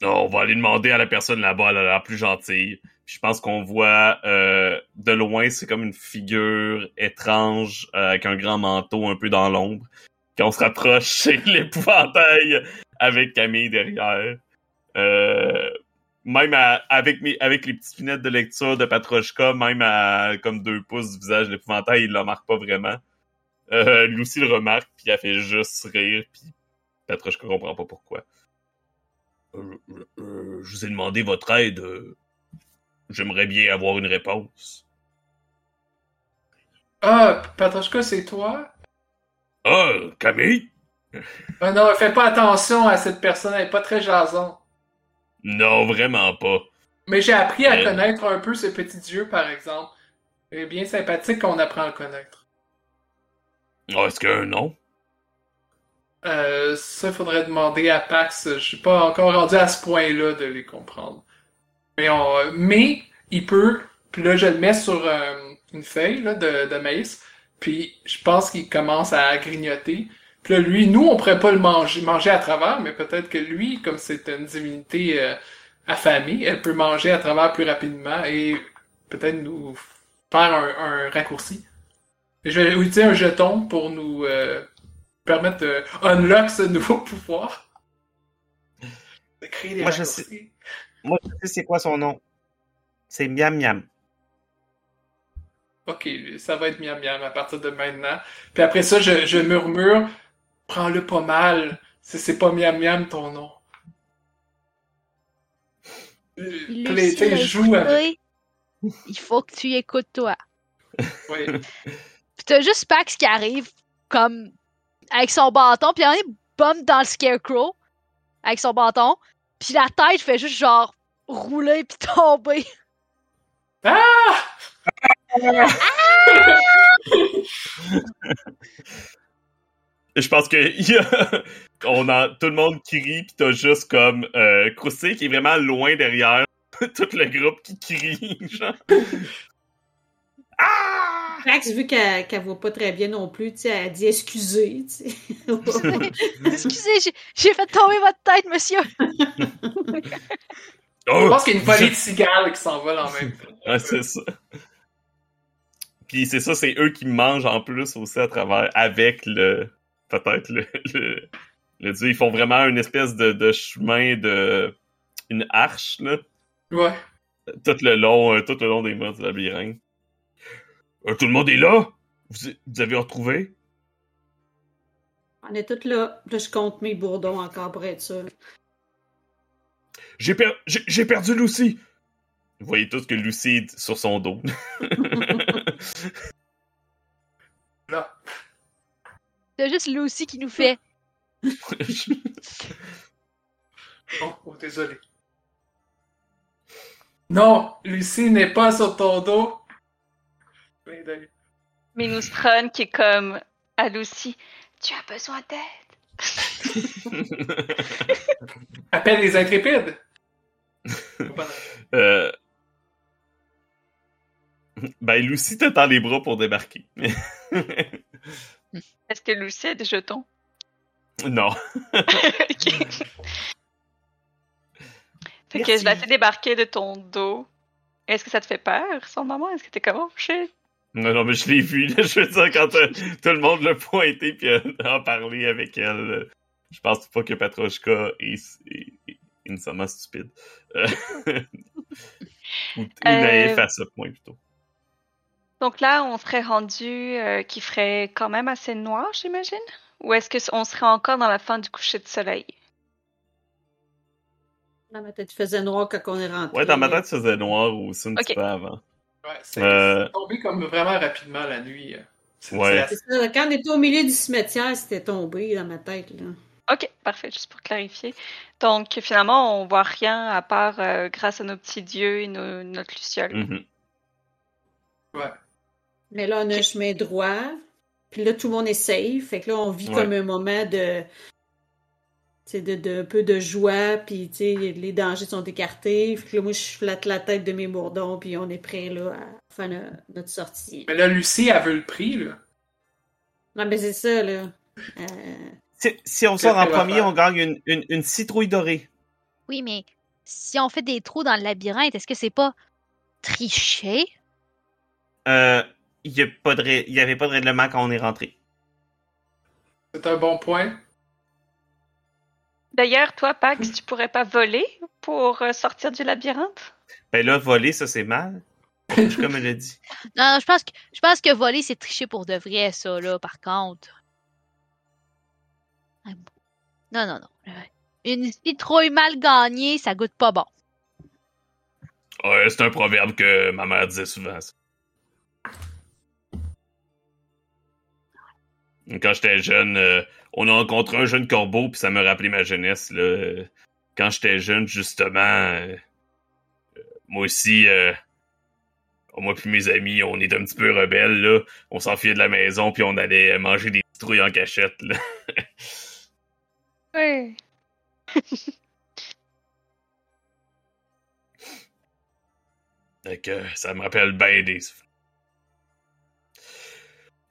A: non, on va aller demander à la personne là-bas, elle a l'air plus gentille. Je pense qu'on voit euh, de loin, c'est comme une figure étrange euh, avec un grand manteau un peu dans l'ombre. Quand on se rapproche, c'est l'épouvantail avec Camille derrière. Euh, même à- avec, mes, avec les petites lunettes de lecture de Patrochka, même à comme deux pouces du visage de l'épouvantail, il le remarque pas vraiment. Euh, Lucy le remarque, puis elle fait juste rire, puis Patrochka comprend pas pourquoi. Euh, euh, je vous ai demandé votre aide. euh, J'aimerais bien avoir une réponse.
D: ah Patrochka c'est toi?
A: Ah, Camille?
D: ah non fais pas attention à cette personne elle est pas très jasante
A: Non, vraiment pas.
D: mais j'ai appris à
A: Euh.
D: connaître un peu ce petit dieu par exemple il est bien sympathique qu'on apprend à le connaître
A: Ah, Est-ce qu'il y a un nom?
D: Euh, ça, il faudrait demander à Pax. Je suis pas encore rendu à ce point-là de les comprendre. Mais, on, mais il peut. Puis là, je le mets sur euh, une feuille là, de, de maïs. Puis je pense qu'il commence à grignoter. Puis là, lui, nous, on pourrait pas le manger, manger à travers, mais peut-être que lui, comme c'est une divinité euh, affamée, elle peut manger à travers plus rapidement et peut-être nous faire un, un raccourci. Et je vais utiliser un jeton pour nous euh, permettre de unlock ce nouveau pouvoir. De créer des
F: Moi, je
D: raccourcis.
F: Moi, je sais c'est quoi son nom. C'est Miam Miam.
D: Ok, ça va être miam miam à partir de maintenant. Puis après ça, je, je murmure, prends-le pas mal. C'est pas miam miam ton nom.
E: Lucie
D: joue avec.
E: Il faut que tu écoutes toi.
D: Oui.
E: Puis t'as juste Pax qui arrive comme avec son bâton, puis il en une bombe dans le scarecrow avec son bâton, puis la tête fait juste genre rouler puis tomber.
A: Je pense que il y a- on a tout le monde qui rit pis t'as juste comme euh, qui est vraiment loin derrière tout le groupe qui crie genre. Ah!
B: Pax, vu qu'elle qu'elle voit pas très bien non plus, tu sais, elle dit excusez.
E: Excusez, j'ai- j'ai fait tomber votre tête, monsieur.
D: Je
A: Oh!
D: pense qu'il y a une volée de cigales qui s'envole en même temps.
A: Ouais, c'est ça. Puis c'est ça, c'est eux qui mangent en plus aussi à travers, avec le, peut-être le, le, le dieu. Ils font vraiment une espèce de, de chemin de, une arche, là,
D: Ouais.
A: tout le long, euh, tout le long des murs du labyrinthe. Euh, tout le monde est là? Vous, vous avez retrouvé?
B: On est tous là. Là, je compte mes bourdons encore pour être sûr.
A: J'ai per- j'ai perdu Lucy! Vous voyez tous que Lucy est sur son dos.
D: Là.
E: C'est juste Lucy qui nous fait.
D: Oh, oh, désolé. Non, Lucie n'est pas sur ton dos.
C: Minustron qui est comme à Lucy. Tu as besoin d'aide.
D: Appelle les intrépides.
A: Euh... Ben, Lucy te tend les bras pour débarquer.
C: Est-ce que Lucy a des jetons?
A: non.
C: Fait que je la fais débarquer de ton dos. Est-ce que ça te fait peur, son moment? Est-ce que t'es comme, oh shit?
A: Non, non, mais je l'ai vu. là. Je veux dire, quand euh, tout le monde l'a pointé puis a, a parlé avec elle, euh, je pense pas que Patrochka est, est, est stupide. Euh, ou, ou naïf à ce point, plutôt.
C: Donc là, on serait rendu euh, qui ferait quand même assez noir, j'imagine? Ou est-ce qu'on serait encore dans la fin du coucher de soleil?
B: Dans ma tête, il faisait noir quand on est rentré.
A: Ouais, dans ma tête, ça faisait noir aussi un petit
C: Ok.
A: peu avant.
D: Ouais, c'est
A: Euh.
D: c'est tombé comme vraiment rapidement la nuit. euh.
A: Ouais.
B: Ça, quand on était au milieu du cimetière, c'était tombé dans ma tête. Là.
C: Ok, parfait, juste pour clarifier. Donc finalement, on voit rien à part euh, grâce à nos petits dieux et nos- notre luciole.
A: Mhm.
D: Ouais.
B: Mais là, on a un chemin droit. Puis là, tout le monde est safe. Fait que là, on vit
A: Ouais.
B: comme un moment de. Tu sais, de, de, un peu de joie. Puis, tu sais, les dangers sont écartés. Fait que là, moi, je flatte la tête de mes bourdons. Puis on est prêt, là, à faire no- notre sortie.
D: Mais là, Lucie, elle veut le prix, là.
B: Non, mais c'est ça, là. Euh,
F: Si, si on sort en premier, on gagne une, une, une citrouille dorée.
E: Oui, mais si on fait des trous dans le labyrinthe, est-ce que c'est pas tricher?
F: Euh, il y a pas de ré- il y avait pas de règlement quand on est rentré.
D: C'est un bon point.
C: D'ailleurs, toi, Pax, tu pourrais pas voler pour euh, sortir du labyrinthe?
F: Ben là, voler, ça c'est mal. Comme elle l'a dit.
E: Non, je pense que je pense que voler, c'est tricher pour de vrai, ça, là, par contre. Ah. Non, non, non. Euh, Une citrouille mal gagnée, ça goûte pas bon.
A: Ouais, c'est un proverbe que ma mère disait souvent. ça. Quand j'étais jeune, euh, on a rencontré un jeune corbeau, puis ça me rappelait ma jeunesse. Là. Quand j'étais jeune, justement, euh, moi aussi, euh, moi puis mes amis, on était un petit peu rebelles. Là. On s'enfuyait de la maison, puis on allait manger des citrouilles en cachette. Là. Que ça me rappelle bien des...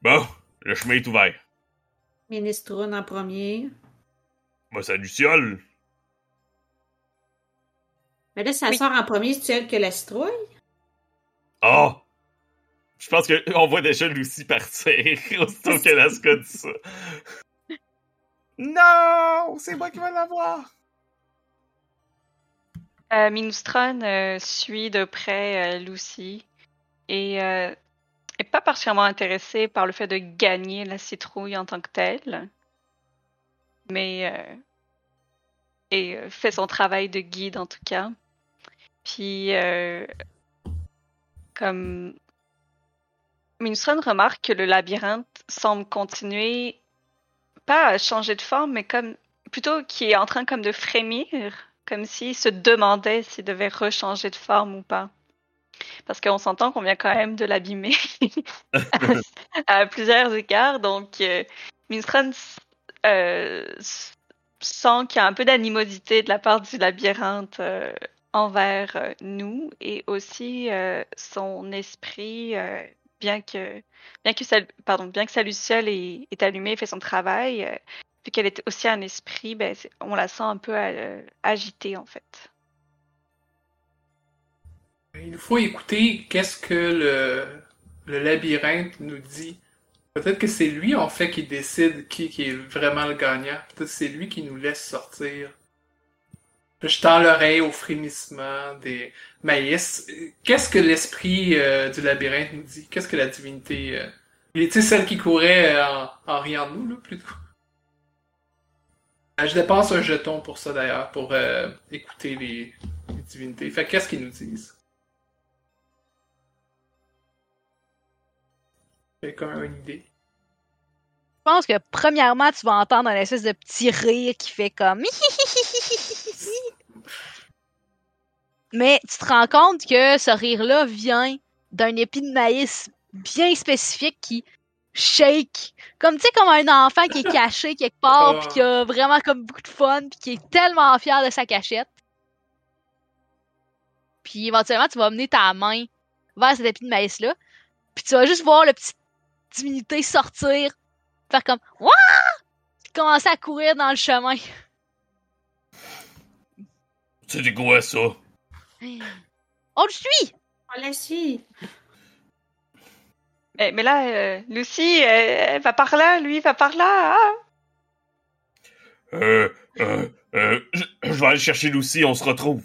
A: Bon, le chemin est ouvert.
B: Minestrone en premier.
A: Moi, c'est Luciole.
B: Mais là, ça
C: Oui.
B: sort en premier, c'est elle que la citrouille?
A: Oh! Je pense que on voit déjà Lucie partir aussitôt que Laska dit ça.
F: Non! C'est moi qui vais l'avoir!
C: Euh, Minustron euh, suit de près euh, Lucy et euh, est pas particulièrement intéressé par le fait de gagner la citrouille en tant que telle, mais euh, et euh, fait son travail de guide en tout cas. Puis euh, comme Minustron remarque que le labyrinthe semble continuer pas à changer de forme, mais comme plutôt qui est en train comme de frémir, comme s'il se demandait s'il devait rechanger de forme ou pas. Parce qu'on s'entend qu'on vient quand même de l'abîmer à, plusieurs écarts. Donc, euh, Minstran euh, sent qu'il y a un peu d'animosité de la part du labyrinthe euh, envers euh, nous et aussi son esprit, bien que bien que ça, pardon, bien que sa luciole est, est allumée, fait son travail, vu qu'elle est aussi un esprit, ben, on la sent un peu agitée en fait.
D: Il faut écouter qu'est-ce que le, labyrinthe nous dit. Peut-être que c'est lui, en fait, qui décide qui, est vraiment le gagnant. Peut-être que c'est lui qui nous laisse sortir. Je tends l'oreille au frémissement des maïs. Qu'est-ce que l'esprit euh, du labyrinthe nous dit? Qu'est-ce que la divinité... Euh... Il était celle qui courait euh, en, riant de nous, là, plutôt? Euh, Je dépense un jeton pour ça, d'ailleurs, pour écouter les, divinités. Fait que qu'est-ce qu'ils nous disent? Quelqu'un a une idée?
E: Je pense que premièrement, tu vas entendre un espèce de petit rire qui fait comme. Mais tu te rends compte que ce rire-là vient d'un épi de maïs bien spécifique qui shake. Comme tu sais, comme un enfant qui est caché quelque part,
D: Ah.
E: puis qui a vraiment comme beaucoup de fun, puis qui est tellement fier de sa cachette. Puis éventuellement, tu vas mener ta main vers cet épi de maïs-là, puis tu vas juste voir le petit divinité sortir, faire comme Wouah! Puis commencer à courir dans le chemin.
A: C'est quoi ça?
E: On le suit!
B: On la suit.
C: Mais, mais là, euh, Lucie, elle, elle va par là, lui va par là. ah.
A: Euh, euh, euh, je, je vais aller chercher Lucie, on se retrouve.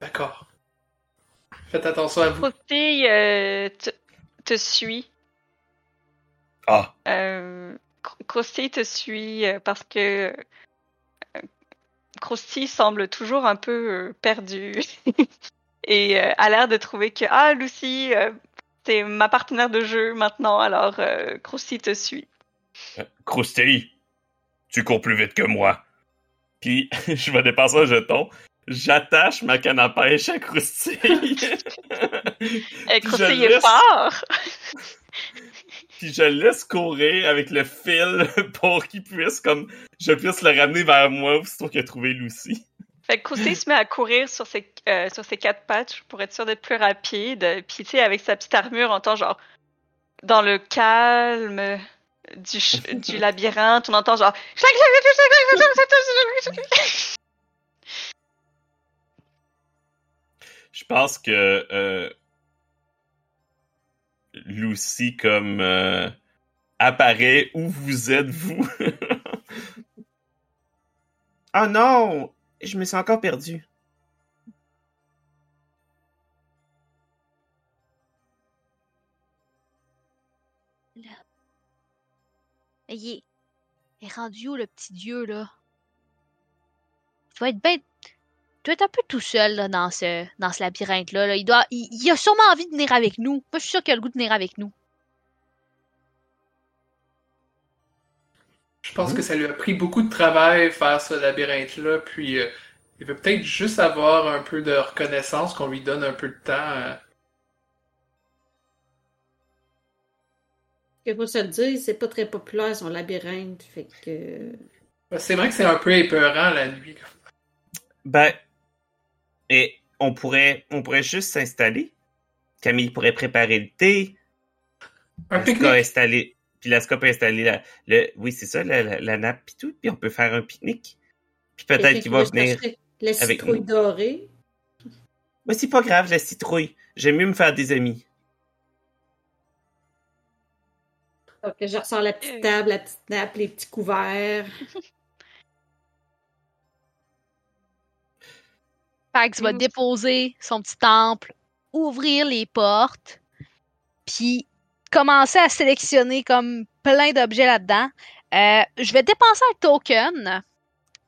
D: D'accord. Faites attention à vous.
C: Euh, te, te suit.
A: Ah,
C: Euh, Krusty te suit euh, parce que euh, Krusty semble toujours un peu perdu et a l'air de trouver que ah Lucy c'est ma partenaire de jeu maintenant alors Krusty te suit.
A: Krusty, tu cours plus vite que moi. Puis, je vais dépenser un jeton. J'attache ma canne à pêche à Krusty.
C: Et Krusty est
A: laisse-
C: fort.
A: Puis je laisse courir avec le fil pour qu'il puisse, comme, je puisse le ramener vers moi aussitôt qu'il a trouvé Lucy.
C: Fait que Krusty se met à courir sur ses euh, sur ses quatre pattes pour être sûr d'être plus rapide. Puis tu sais avec sa petite armure on entend genre dans le calme du ch- du labyrinthe on entend genre
A: Je pense que euh, Lucy comme euh, apparaît où vous êtes vous.
F: Oh non! Je me suis encore perdu.
E: Il est, il est rendu où le petit dieu là? Tu dois être ben. Tu dois être un peu tout seul là, dans ce, dans ce labyrinthe-là. là. Il, doit, il, il a sûrement envie de venir avec nous. Moi, je suis sûre qu'il a le goût de venir avec nous.
D: Je pense que ça lui a pris beaucoup de travail faire ce labyrinthe-là, puis euh, il veut peut-être juste avoir un peu de reconnaissance, qu'on lui donne un peu de temps. euh.
B: Que faut se le dire, c'est pas très populaire son labyrinthe. Fait que.
D: Ben, C'est vrai que c'est un peu épeurant la nuit.
F: Ben, et on pourrait, on pourrait juste s'installer. Camille pourrait préparer le thé.
D: Un pique-nique?
F: installer, puis Lasca peut installer la, le, oui, c'est ça, la, la, la nappe puis tout, puis on peut faire un pique-nique. Puis peut-être qu'il va venir.
B: La
F: avec
B: citrouille
F: nous.
B: dorée?
F: Mais c'est pas grave, la citrouille. J'aime mieux me faire des amis.
B: Donc, je ressors la petite
C: Euh.
B: table, la petite nappe, les petits couverts.
E: Pax va
C: Mm.
E: déposer son petit temple, ouvrir les portes, puis commencer à sélectionner comme plein d'objets là-dedans. Euh, je vais dépenser un token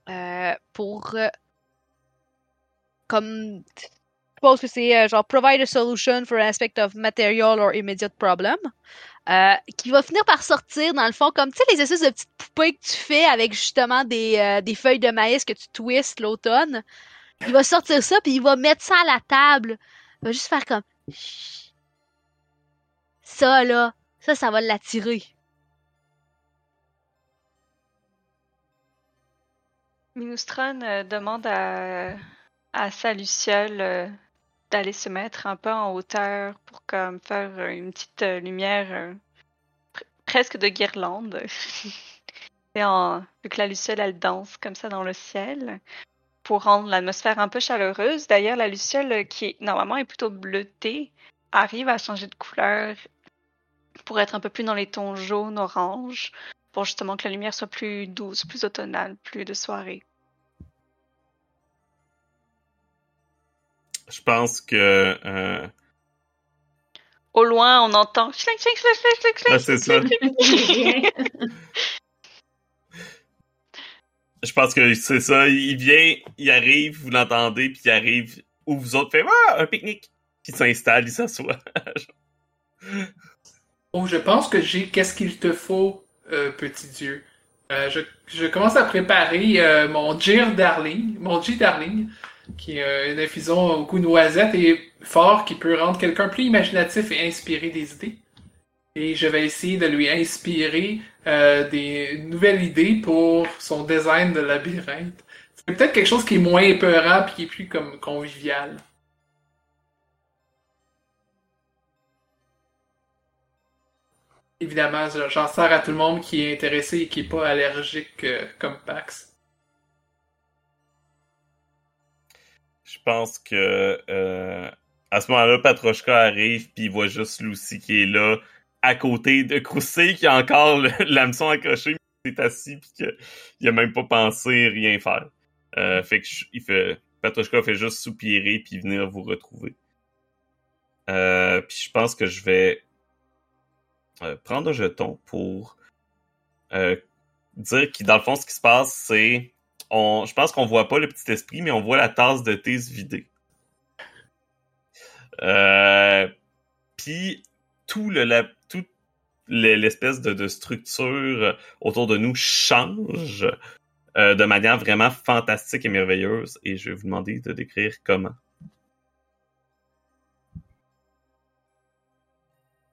E: euh, pour euh, comme je suppose que c'est genre provide a solution for an aspect of material or immediate problem. qui va finir par sortir dans le fond comme tu sais les espèces de petites poupées que tu fais avec justement des, des feuilles de maïs que tu twists l'automne il va sortir ça puis il va mettre ça à la table Il va juste faire comme. Ça, là, ça, ça va l'attirer.
C: Minustron euh, demande à, à sa Luciole euh, d'aller se mettre un peu en hauteur pour comme faire une petite euh, lumière pr- presque de guirlande. Et en, vu que la Luciole elle danse comme ça dans le ciel pour rendre l'atmosphère un peu chaleureuse. D'ailleurs, la Luciole euh, qui est, normalement est plutôt bleutée arrive à changer de couleur pour être un peu plus dans les tons jaunes, orange, pour justement que la lumière soit plus douce, plus automnale, plus de soirée.
A: Je pense que euh,
C: Au loin, on entend
A: Ah, c'est ça. je pense que c'est ça. Il vient, il arrive, vous l'entendez, puis il arrive où vous autres faites ah, un pique-nique. Puis il s'installe, il s'assoit.
D: Oh, je pense que j'ai qu'est-ce qu'il te faut, euh, petit Dieu. Euh, je, commence à préparer euh, mon Gir Darling, mon G Darling, qui est une infusion au goût noisette et fort qui peut rendre quelqu'un plus imaginatif et inspirer des idées. Et je vais essayer de lui inspirer euh, des nouvelles idées pour son design de labyrinthe. C'est peut-être quelque chose qui est moins épeurant puis qui est plus comme convivial. Évidemment, je- j'en sers à tout le monde qui est intéressé et qui est pas allergique euh, comme Pax.
A: Je pense que euh, à ce moment-là, Patrochka arrive, puis il voit juste Lucy qui est là, à côté de Croussé, qui a encore l'hameçon accroché, mais qui est assis, puis qu'il a même pas pensé rien faire. Euh, fait que je- fait, juste soupirer, puis venir vous retrouver. Euh, puis je pense que je vais euh, prendre un jeton pour dire que dans le fond, ce qui se passe, c'est on, je pense qu'on voit pas le petit esprit, mais on voit la tasse de thé se vider. Puis tout le la- toute le- l'espèce de, de structure autour de nous change euh, de manière vraiment fantastique et merveilleuse. Et je vais vous demander de décrire comment.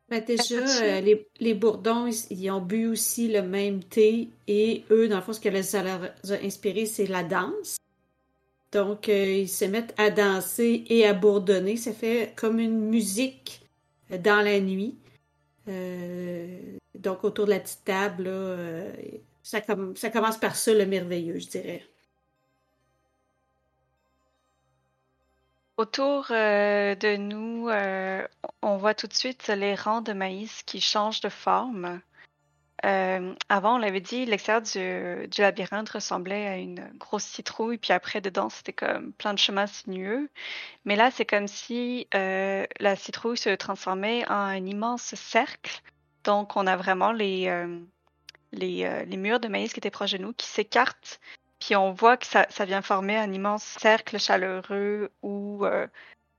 B: Ben déjà, euh, les, les bourdons, ils, ils ont bu aussi le même thé et eux, dans le fond, ce que ça leur a inspiré, c'est la danse. Donc, euh, ils se mettent à danser et à bourdonner. Ça fait comme une musique euh, dans la nuit. Euh, donc, autour de la petite table, euh, ça, com- ça commence par ça, le merveilleux, je dirais.
C: Autour euh, de nous, on voit tout de suite les rangs de maïs qui changent de forme. Euh, avant, on l'avait dit, l'extérieur du, labyrinthe ressemblait à une grosse citrouille, puis après, dedans, c'était comme plein de chemins sinueux. Mais là, c'est comme si euh, la citrouille se transformait en un immense cercle. Donc, on a vraiment les, les, euh, les murs de maïs qui étaient proches de nous qui s'écartent puis on voit que ça, ça vient former un immense cercle chaleureux où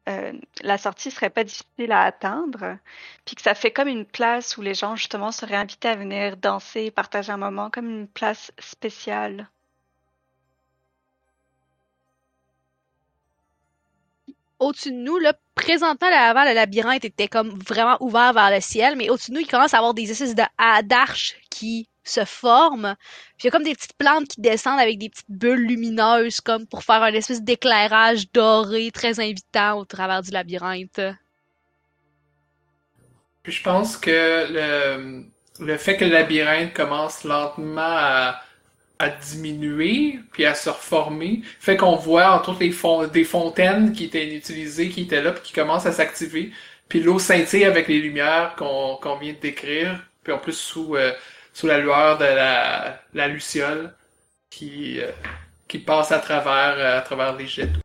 C: euh, la sortie serait pas difficile à atteindre, puis que ça fait comme une place où les gens justement seraient invités à venir danser, partager un moment, comme une place spéciale.
E: Au-dessus de nous, là, présentement, là, avant, le labyrinthe était comme vraiment ouvert vers le ciel, mais au-dessus de nous, il commence à avoir des espèces d'arches qui se forment. Puis il y a comme des petites plantes qui descendent avec des petites bulles lumineuses, comme pour faire un espèce d'éclairage doré très invitant au travers du labyrinthe.
D: Puis je pense que le, le fait que le labyrinthe commence lentement à, à diminuer, puis à se reformer, fait qu'on voit entre autres les des fontaines qui étaient inutilisées, qui étaient là, puis qui commencent à s'activer. Puis l'eau scintille avec les lumières qu'on qu'on vient de décrire, puis en plus sous, euh, sous la lueur de la, la luciole qui, euh, qui passe à travers, euh, à travers les jets d'eau.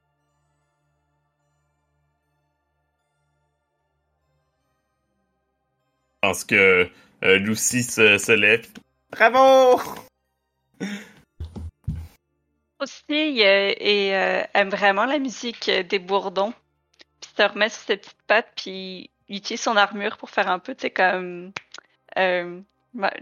A: Je pense que euh, Lucy se, se lève. Bravo!
C: Aussi, euh, et euh, aime vraiment la musique des bourdons. Puis se remet sur ses petites pattes, puis il utilise son armure pour faire un peu, tu sais, comme...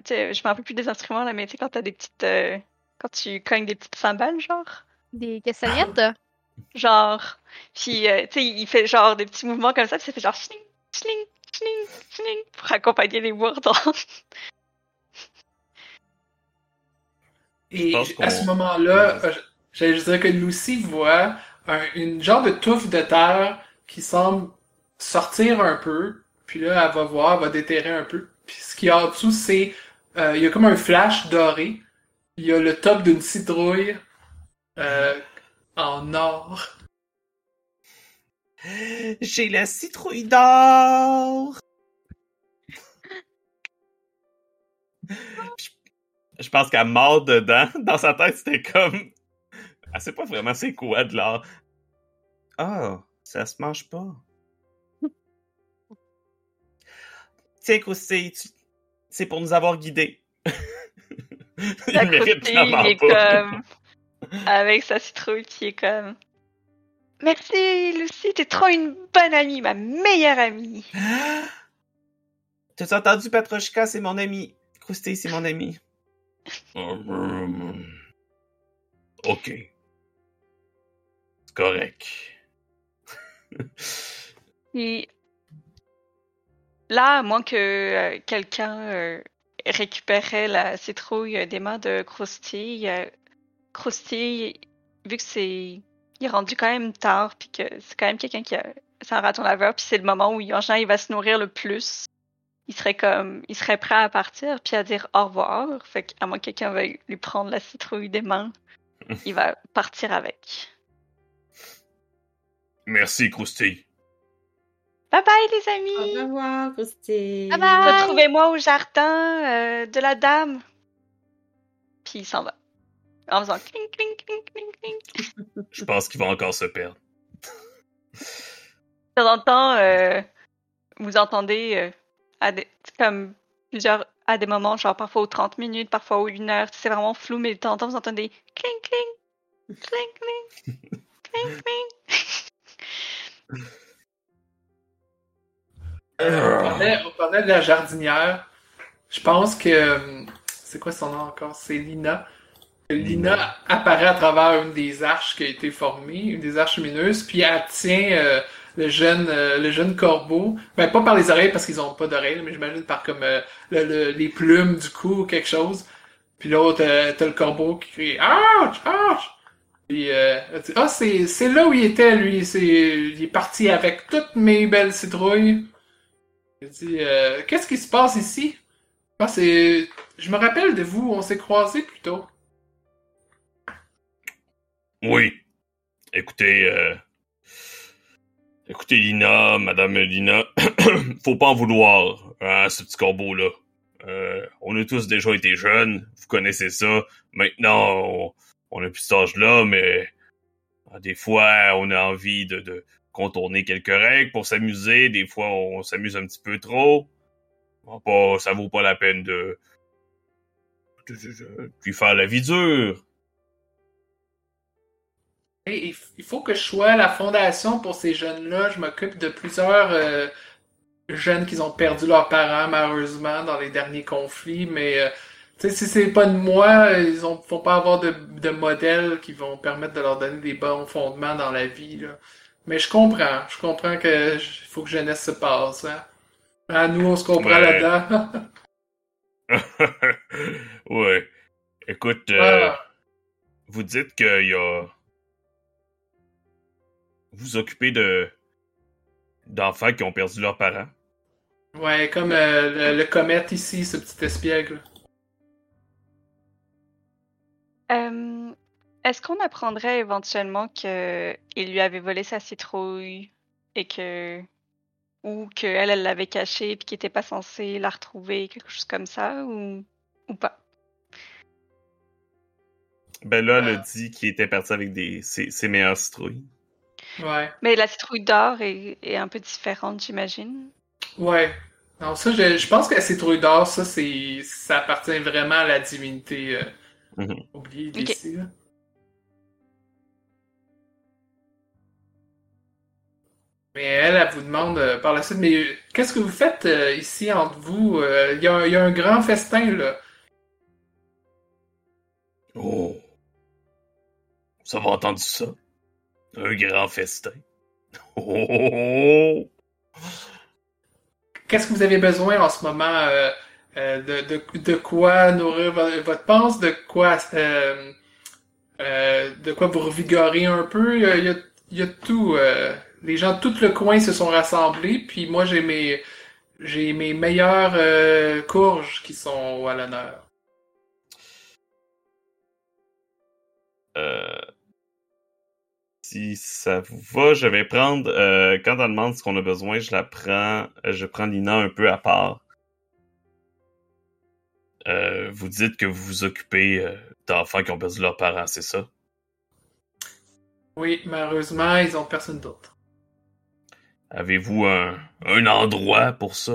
C: Sais, je me rappelle plus des instruments, là, mais tu sais, quand t'as des petites... euh, quand tu cognes des petites cymbales, genre.
E: Des castagnettes?
C: Genre, puis, euh, tu sais, il fait genre des petits mouvements comme ça, puis ça fait genre chling, chling, chling, chling, pour accompagner les bourdons.
D: Et
A: Je
D: à ce moment-là, j'allais juste dire que Lucy voit un, une genre de touffe de terre qui semble sortir un peu. Puis là, elle va voir, elle va déterrer un peu. Puis ce qu'il y a en dessous, c'est... euh, il y a comme un flash doré. Il y a le top d'une citrouille euh, en or.
F: J'ai la citrouille d'or!
A: Je pense qu'elle mord dedans. Dans sa tête, c'était comme. Elle sait pas vraiment c'est quoi de l'or.
F: Ah, ça se mange pas. Tiens, Croustille, tu- c'est pour nous avoir guidés.
A: Il mérite
C: il est
A: pas.
C: comme. Avec sa citrouille qui est comme. Merci, Lucie, t'es trop une bonne amie, ma meilleure amie.
F: T'as entendu, Patrochka, c'est mon ami. Croustille, c'est mon ami.
A: Hum, Ok. C'est correct.
C: Puis là, à moins que euh, quelqu'un euh, récupérait la citrouille des mains de Krusty, euh, Krusty, vu que c'est il est rendu quand même tard, puis que c'est quand même quelqu'un qui a c'est un raton laveur, puis c'est le moment où il, en général, il va se nourrir le plus. Il serait comme, il serait prêt à partir, puis à dire au revoir. Fait qu'à moins que quelqu'un veuille lui prendre la citrouille des mains, il va partir avec.
A: Merci, Krusty.
C: Bye bye les
B: Au
C: amis!
B: revoir, Christy.
E: Bye bye.
C: Retrouvez-moi au jardin euh, de la dame. Puis il s'en va. En faisant cling, cling, cling, cling, cling.
A: Je pense qu'il va encore se perdre.
C: De temps en temps, euh, vous entendez euh, à des, comme plusieurs, à des moments, genre parfois aux 30 minutes, parfois aux 1 heure. C'est vraiment flou, mais de temps en temps, vous entendez cling, cling, cling, cling, cling, cling.
D: Euh, on, parlait, on parlait de la jardinière. Je pense que. euh, C'est quoi son nom encore? C'est Lina. Lina apparaît à travers une des arches qui a été formée, une des arches lumineuses, puis elle tient euh, le jeune euh, le jeune corbeau. Ben pas par les oreilles parce qu'ils ont pas d'oreilles, mais j'imagine par comme euh, le- le- les plumes du cou ou quelque chose. Puis l'autre, t'as le corbeau qui crie Ouch! Ouch! Puis euh, elle dit, ah c'est c'est là où il était lui, c'est il est parti avec toutes mes belles citrouilles. Euh, Qu'est-ce qui se passe ici? Ah. Je me rappelle de vous, on s'est croisés plus tôt.
A: Oui. Écoutez, euh... écoutez, Lina, Madame Lina, faut pas en vouloir à ce petit corbeau-là. Euh, on a tous déjà été jeunes, vous connaissez ça. Maintenant, on, on a plus cet âge-là, mais ah, des fois, on a envie de contourner quelques règles pour s'amuser. Des fois, on s'amuse un petit peu trop. Ah, Pas, ça vaut pas la peine de, de, faire la vie dure.
D: Il faut que je sois la fondation pour ces jeunes-là. Je m'occupe de plusieurs euh, jeunes qui ont perdu leurs parents, malheureusement, dans les derniers conflits. Mais euh, si c'est pas de moi, ils ont, vont pas avoir de, modèles qui vont permettre de leur donner des bons fondements dans la vie. Mais je comprends. Je comprends que faut que jeunesse se passe. Hein. À nous, on se comprend
A: Ouais.
D: là-dedans.
A: ouais. Écoute, euh,
D: Ah.
A: vous dites qu'il y a. Vous vous occupez de. d'enfants qui ont perdu leurs parents.
D: Ouais, comme euh, le, le comète ici, ce petit espiègle.
C: Euh, Est-ce qu'on apprendrait éventuellement que il lui avait volé sa citrouille et que ou qu'elle elle l'avait cachée puis qu'il était pas censé la retrouver quelque chose comme ça ou ou pas?
A: Ben là, elle a
D: Ah.
A: dit qu'il était parti avec des, ses, ses meilleures citrouilles.
D: Ouais.
C: Mais la citrouille d'or est, est un peu différente, j'imagine.
D: Ouais. Non, ça, je, je pense que la citrouille d'or, ça, c'est, ça appartient vraiment à la divinité euh,
A: Mhm.
D: oubliée d'ici. là. Mais elle, elle vous demande euh, par la suite, mais euh, qu'est-ce que vous faites euh, ici entre vous? Euh, Il y, a un- il y a un grand festin, là.
A: Oh. Ça va entendu ça? Un grand festin. Oh, oh, oh.
D: Qu'est-ce que vous avez besoin en ce moment de, de, de quoi nourrir vo- votre panse, de quoi de quoi vous revigorer un peu? Il y y a tout. Les gens de tout le coin se sont rassemblés, puis moi j'ai mes j'ai mes meilleures euh, courges qui sont à l'honneur.
A: Euh, si ça vous va, je vais prendre. euh, quand on demande ce qu'on a besoin, je la prends. Je prends Lina un peu à part. Vous dites que vous vous occupez d'enfants qui ont perdu leurs parents, c'est ça?
D: Oui, malheureusement, ils ont personne d'autre.
A: Avez-vous un, un endroit pour ça?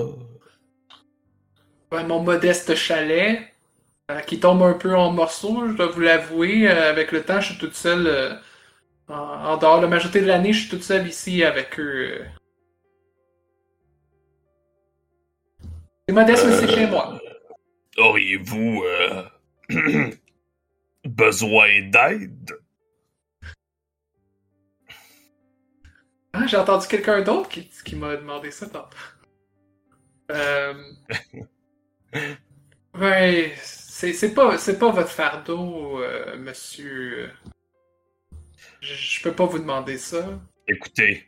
D: Ouais, mon modeste chalet, euh, qui tombe un peu en morceaux, je dois vous l'avouer. euh, avec le temps, je suis toute seule. euh, en, en dehors, la majorité de l'année, je suis toute seule ici avec eux. C'est modeste, mais c'est chez moi.
A: Auriez-vous besoin d'aide?
D: Ah, j'ai entendu quelqu'un d'autre qui, qui m'a demandé ça tantôt. Euh... Ouais, c'est c'est pas, pas votre fardeau, euh, monsieur. Je, peux pas vous demander ça.
A: Écoutez,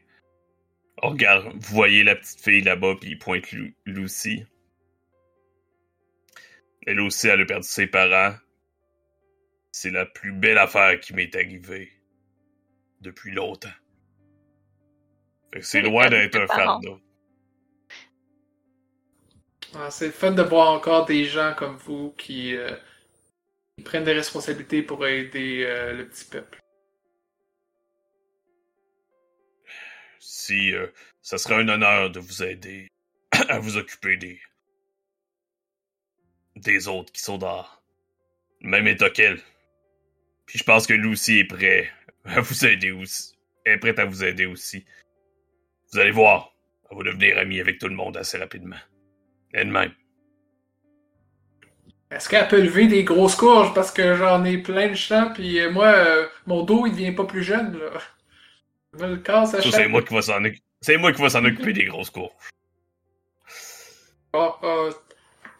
A: regarde, vous voyez la petite fille là-bas, puis il pointe Lu- Lucy. Elle aussi, elle a perdu ses parents. C'est la plus belle affaire qui m'est arrivée depuis longtemps. C'est loin d'être un fardeau.
D: Ah, c'est fun de voir encore des gens comme vous qui, euh, qui prennent des responsabilités pour aider euh, le petit peuple.
A: Si euh, ça serait un honneur de vous aider à vous occuper des des autres qui sont dans le même état qu'elle. Puis je pense que Lucy est prêt à vous aider aussi. Est prête à vous aider aussi. Vous allez voir, elle va devenir amie avec tout le monde assez rapidement. Elle-même.
D: Est-ce qu'elle peut lever des grosses courges parce que j'en ai plein de champs, puis euh, moi, euh, mon dos, il devient pas plus jeune, là. Je me le casse à
A: Ça,
D: chaque
A: c'est moi qui va s'en occuper. C'est moi qui va s'en occuper des grosses courges.
D: Ah, ah,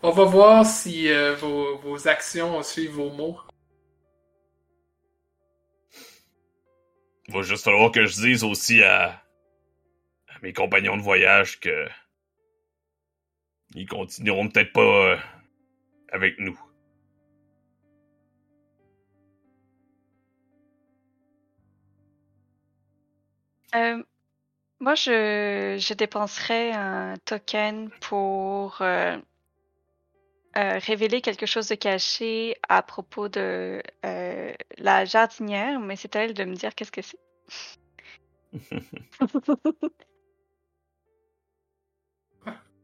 D: on va voir si euh, vos, vos actions suivent vos mots.
A: Il va juste falloir que je dise aussi à mes compagnons de voyage que ils continueront peut-être pas euh, avec nous.
C: Euh, moi, je, je dépenserais un token pour euh, révéler quelque chose de caché à propos de la jardinière, mais c'est à elle de me dire qu'est-ce que c'est.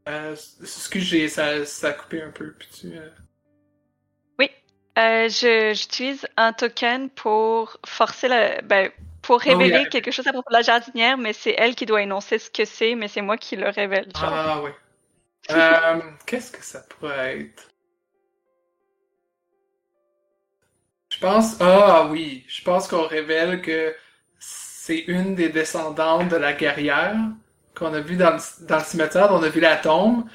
D: Euh, excusez, ça, ça a coupé un peu. Puis tu, euh,
C: Euh, je- J'utilise un token pour forcer la. Ben, pour
D: oui,
C: révéler
D: euh,
C: quelque chose à propos de la jardinière, mais c'est elle qui doit énoncer ce que c'est, mais c'est moi qui le révèle. Genre.
D: Ah, oui. Euh, Qu'est-ce que ça pourrait être? Je pense. Ah, oui. Je pense qu'on révèle que c'est une des descendantes de la guerrière qu'on a vu dans le, dans le cimetière. On a vu la tombe.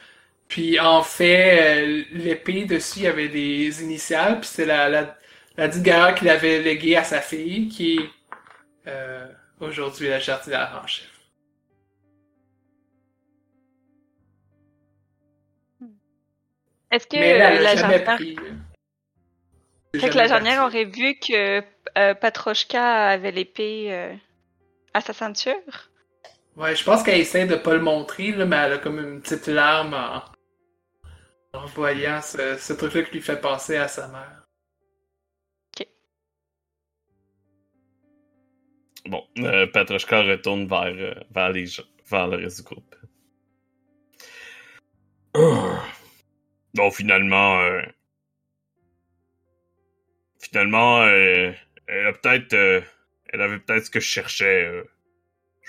D: Puis en fait, euh, l'épée dessus, il y avait des initiales. Puis c'est la, la, la dite guerrière qui l'avait léguée à sa fille, qui est euh, aujourd'hui la jardinière en chef.
C: Est-ce que
D: Mais
C: la jardinière.
D: pris.
C: Fait que la jardinière aurait vu que euh, Patrochka avait l'épée à sa ceinture?
D: Ouais, je pense qu'elle essaie de pas le montrer, là, mais elle a comme une petite larme en, en voyant ce, ce truc-là qui lui fait penser à sa mère.
A: Bon, euh, retourne vers, euh, vers, les gens, vers le reste du groupe. Bon, finalement, euh, finalement, euh, elle a peut-être, euh, elle avait peut-être ce que je cherchais.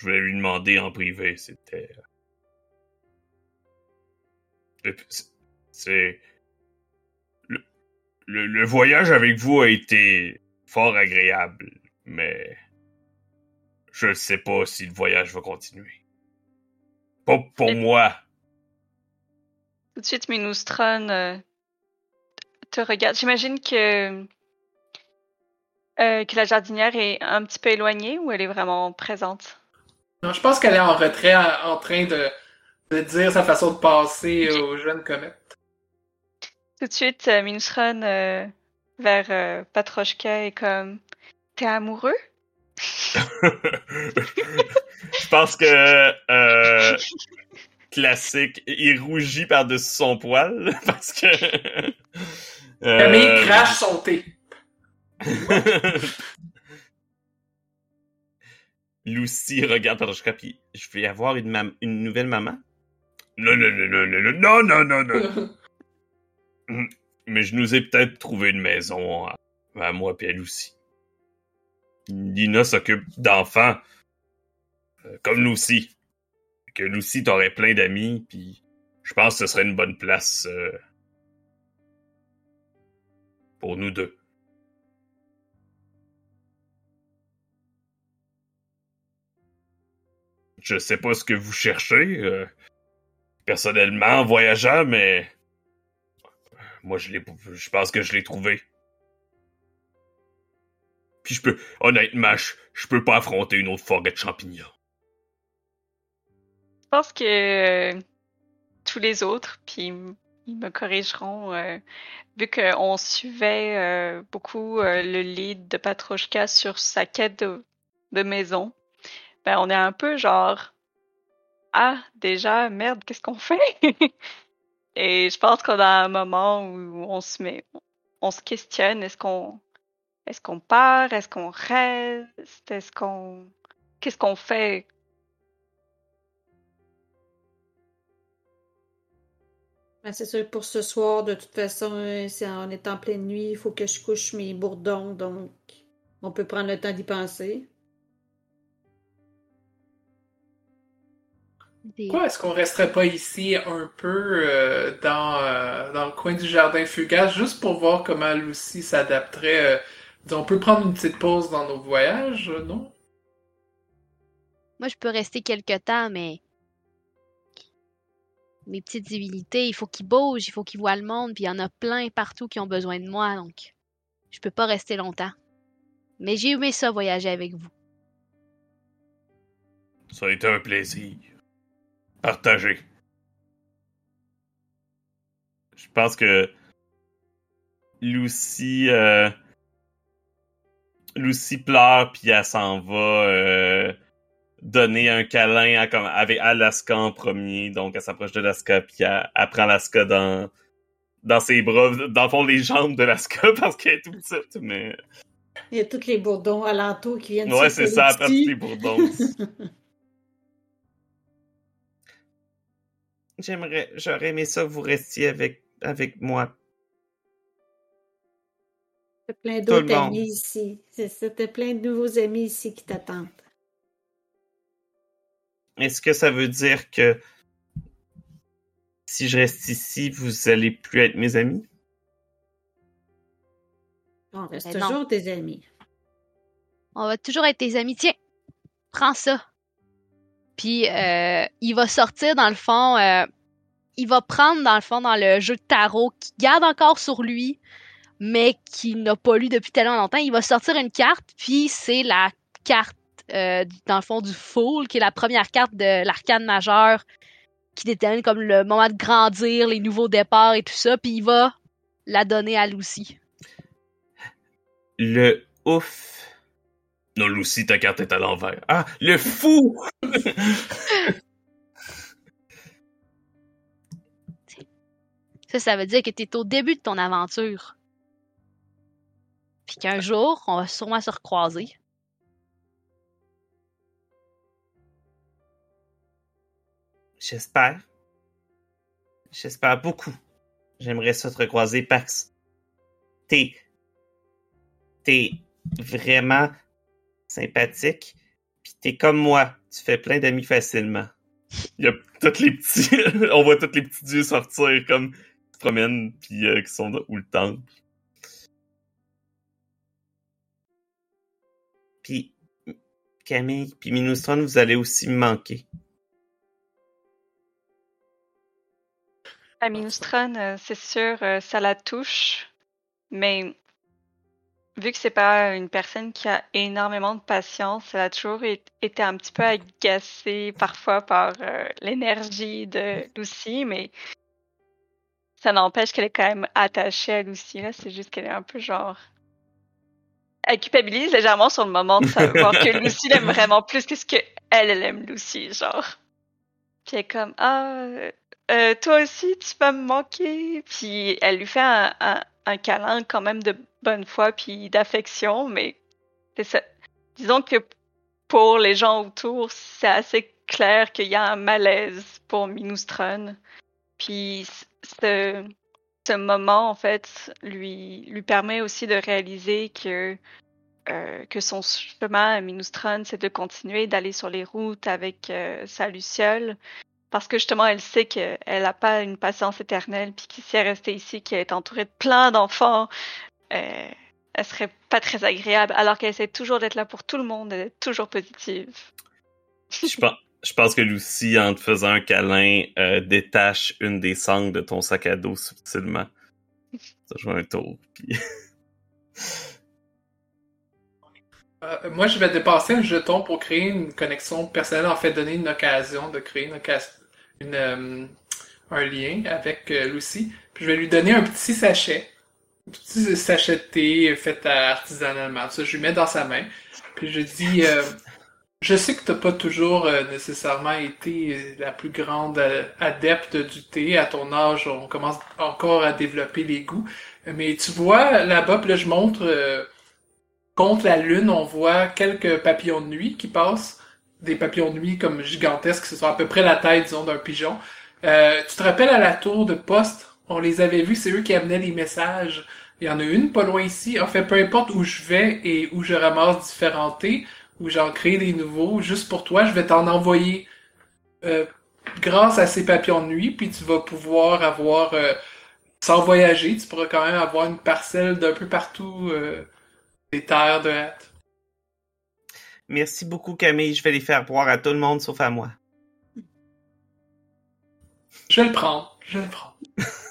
A: Je voulais lui demander en privé. C'était, euh, c'est- le, le, le voyage avec vous a été fort agréable, mais je sais pas si le voyage va continuer. Pas pour moi.
C: Tout de suite, Minustron euh, te regarde. J'imagine que, euh, que la jardinière est un petit peu éloignée ou elle est vraiment présente?
D: Non, je pense qu'elle est en retrait en, train de, de dire sa façon de passer aux jeunes comètes.
C: Tout de suite, euh, euh, vers euh, Patrochka est comme T'es amoureux?
A: je pense que euh, classique, il rougit par-dessus son poil parce que. euh,
D: Camille crache son thé.
A: Lucy regarde puis je vais avoir une, mam- une nouvelle maman. Non, non, non, non, non, non, non, non, non. Mais je nous ai peut-être trouvé une maison à, à moi et à Lucy. Lina s'occupe d'enfants. euh, comme Lucy. Que Lucy t'aurait plein d'amis, puis je pense que ce serait une bonne place euh, pour nous deux. Je sais pas ce que vous cherchez, euh, personnellement, en voyageant, mais moi, je je pense que je l'ai trouvé. Puis je peux, honnêtement, je, je peux pas affronter une autre forêt de champignons.
C: Je pense que euh, tous les autres, puis ils me corrigeront, euh, vu qu'on suivait euh, beaucoup euh, le lead de Patrochka sur sa quête de maison, ben on est un peu genre Ah, déjà, merde, qu'est-ce qu'on fait? Et je pense qu'on a un moment où on se met, on se questionne, est-ce qu'on est-ce qu'on part, est-ce qu'on reste, est-ce qu'on qu'est-ce qu'on fait?
B: Ben, c'est sûr, pour ce soir, de toute façon, en est en pleine nuit, il faut que je couche mes bourdons, donc on peut prendre le temps d'y penser.
E: Des-
D: Pourquoi est-ce qu'on resterait pas ici un peu euh, dans, euh, dans le coin du jardin fugace juste pour voir comment Lucy s'adapterait? euh, on peut prendre une petite pause dans nos voyages, non?
E: Moi, je peux rester quelque temps, mais mes petites divinités, il faut qu'ils bougent, il faut qu'ils voient le monde, puis il y en a plein partout qui ont besoin de moi, donc je peux pas rester longtemps. Mais j'ai aimé ça voyager avec vous.
A: Ça a été un plaisir. Partagé. Je pense que Lucy, euh, Lucy pleure puis elle s'en va euh, donner un câlin à, comme, avec Alaska en premier. Donc elle s'approche de Alaska puis elle, elle prend Alaska dans dans ses bras, dans le fond les jambes de Alaska parce qu'elle est toute petite. Mais
B: Il y a tous les bourdons alentours qui viennent
A: ouais, c'est ça. Après les bourdons.
F: J'aimerais, j'aurais aimé ça que vous restiez avec, avec moi.
B: T'as plein d'autres amis ici. C'est ça, t'as plein de nouveaux amis ici qui t'attendent.
F: Est-ce que ça veut dire que si je reste ici, vous allez plus être mes amis?
B: On reste
E: Ben non.
B: toujours tes amis.
E: On va toujours être tes amis. Tiens, prends ça. Puis euh, il va sortir dans le fond, euh, il va prendre dans le fond dans le jeu de tarot qu'il garde encore sur lui, mais qu'il n'a pas lu depuis tellement longtemps. Il va sortir une carte, puis c'est la carte euh, dans le fond du Fool, qui est la première carte de l'arcane majeur, qui détermine comme le moment de grandir, les nouveaux départs et tout ça. Puis il va la donner à Lucy.
F: Le ouf.
A: Non, Lucy, ta carte est à l'envers.
F: Ah, le fou!
E: Ça, ça veut dire que tu es au début de ton aventure. Puis qu'un jour, on va sûrement se recroiser.
F: J'espère. J'espère beaucoup. J'aimerais ça te recroiser, Pax. T'es. T'es vraiment sympathique. Puis t'es comme moi. Tu fais plein d'amis facilement.
A: Il y a tous les petits. On voit tous les petits dieux sortir comme qui se promènent puis euh, qui sont où le temple.
F: Puis Camille puis Minustron, vous allez aussi me manquer.
C: Minustron, euh, c'est sûr, euh, ça la touche, mais vu que c'est pas une personne qui a énormément de patience, elle a toujours été un petit peu agacée parfois par euh, l'énergie de Lucy, mais ça n'empêche qu'elle est quand même attachée à Lucy. Là, c'est juste qu'elle est un peu genre. Elle culpabilise légèrement sur le moment de savoir que Lucy l'aime vraiment plus que ce que elle, elle aime Lucy, genre. Puis elle est comme ah. euh, euh, toi aussi, tu vas me manquer. Puis elle lui fait un, un, un câlin quand même de bonne foi puis d'affection, mais. Disons que pour les gens autour, c'est assez clair qu'il y a un malaise pour Minustron. Puis ce, ce moment, en fait, lui, lui permet aussi de réaliser que, euh, que son chemin à Minustron, c'est de continuer d'aller sur les routes avec euh, sa luciole. Parce que justement, elle sait qu'elle n'a pas une patience éternelle, puis que si elle restait ici, qu'elle est entourée de plein d'enfants, euh, elle serait pas très agréable, alors qu'elle essaie toujours d'être là pour tout le monde, d'être toujours positive.
A: Je pense, je pense que Lucy, en te faisant un câlin, euh, détache une des sangles de ton sac à dos subtilement. Ça joue un tour. Puis...
D: Euh, moi, je vais dépasser le jeton pour créer une connexion personnelle, en fait, donner une occasion de créer une, occasion- une, euh, un lien avec euh, Lucy. Puis je vais lui donner un petit sachet, un petit sachet de thé fait artisanalement. Ça, je lui mets dans sa main. Puis je dis, euh, je sais que t'as pas toujours euh, nécessairement été la plus grande adepte du thé. À ton âge, on commence encore à développer les goûts. Mais tu vois, là-bas, puis là, je montre... contre la lune, on voit quelques papillons de nuit qui passent. Des papillons de nuit comme gigantesques, ce sont à peu près la taille, disons, d'un pigeon. Euh, tu te rappelles à la tour de poste, on les avait vus, c'est eux qui amenaient les messages. Il y en a une pas loin ici. En fait, peu importe où je vais et où je ramasse différents thés, où j'en crée des nouveaux, juste pour toi, je vais t'en envoyer euh, grâce à ces papillons de nuit, puis tu vas pouvoir avoir, euh, sans voyager, tu pourras quand même avoir une parcelle d'un peu partout euh, des terres de hâte.
F: Merci beaucoup, Camille. Je vais les faire boire à tout le monde sauf à moi.
D: Je vais le prendre, je vais le prendre.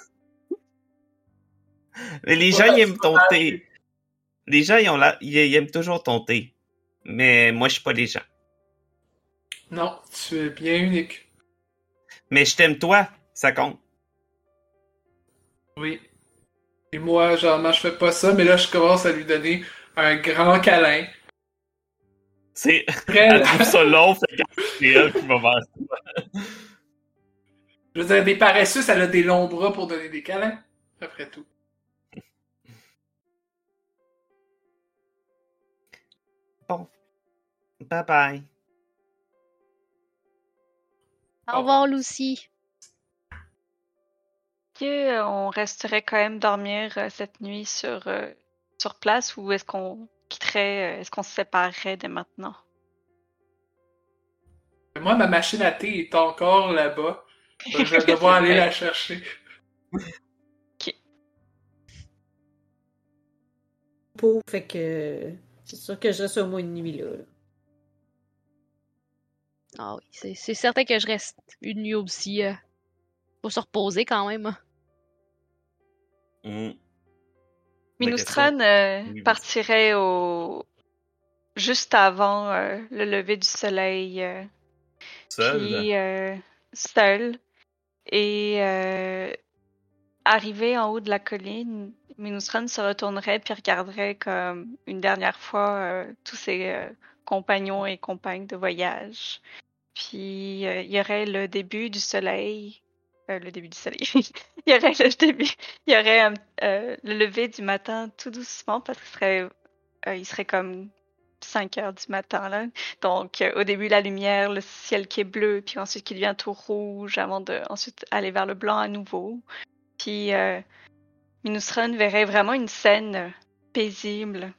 F: Mais les gens, ils aiment ton thé. Les gens, ils, ont la... ils aiment toujours ton thé. Mais moi, je suis pas les gens.
D: Non, tu es bien unique.
F: Mais je t'aime toi. Ça compte.
D: Oui. Et moi, généralement, je fais pas ça, mais là, je commence à lui donner un grand câlin.
A: C'est...
D: Très
A: Elle trouve ça long, c'est elle qui va faire ça.
D: Je veux dire, des paresseux, elle a des longs bras pour donner des câlins. Après tout.
F: Bon. Bye bye.
E: Au revoir, Lucy.
C: Est-ce que on resterait quand même dormir euh, cette nuit sur, euh, sur place ou est-ce qu'on quitterait, euh, est-ce qu'on se séparerait dès maintenant?
D: Moi, ma machine à thé est encore là-bas. Je vais devoir aller la chercher.
B: Pour, fait que c'est sûr que je reste au moins une nuit là. là.
E: Ah oui, c'est c'est certain que je reste une nuit aussi. Euh, pour se reposer quand même.
A: Mm.
C: Minustran euh, partirait au juste avant euh, le lever du soleil, euh,
A: Seul.
C: puis euh, seul, et euh, arrivé en haut de la colline, Minustran se retournerait puis regarderait comme une dernière fois tous ses compagnons et compagnes de voyage. Puis il y aurait le début du soleil, euh, le début du soleil. il y aurait le début, il y aurait euh, le lever du matin tout doucement parce qu'il serait, euh, serait comme 5 heures du matin là. Donc au début la lumière, le ciel qui est bleu, puis ensuite qui devient tout rouge avant de ensuite aller vers le blanc à nouveau. Puis Minusran verrait vraiment une scène paisible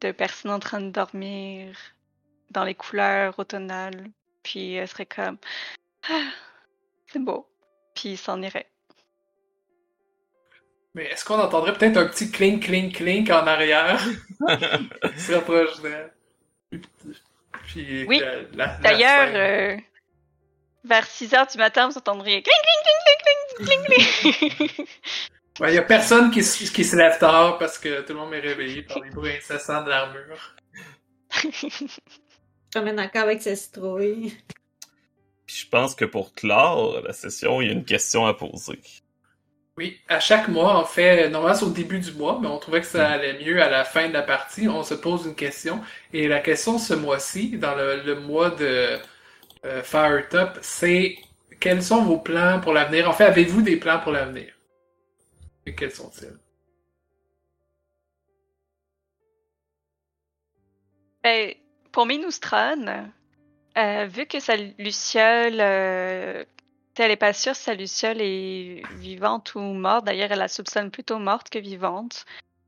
C: de personnes en train de dormir dans les couleurs automnales. Puis elle serait comme ah, c'est beau. Puis il s'en irait.
D: Mais est-ce qu'on entendrait peut-être un petit clink, clink, clink en arrière? Il se rapproche. Puis
C: Oui.
D: la
C: D'ailleurs, euh, vers 6 heures du matin, vous entendriez cling, cling, cling, cling, cling, cling, cling.
D: Ouais, y a personne qui, se- qui se lève tard parce que tout le monde est réveillé par les bruits incessants de l'armure.
B: Je promène encore avec sa citrouille.
A: Puis je pense que pour clore la session, il y a une question à poser.
D: Oui, à chaque mois, en fait, normalement c'est au début du mois, mais on trouvait que ça allait mieux à la fin de la partie. On se pose une question. Et la question ce mois-ci, dans le, le mois de euh, Firetop, c'est quels sont vos plans pour l'avenir? En fait, avez-vous des plans pour l'avenir? Et quels sont-ils?
C: Ben, pour Minoustran, euh, vu que sa Luciole, euh, elle est pas sûre si sa Luciole est vivante ou morte, d'ailleurs elle la soupçonne plutôt morte que vivante,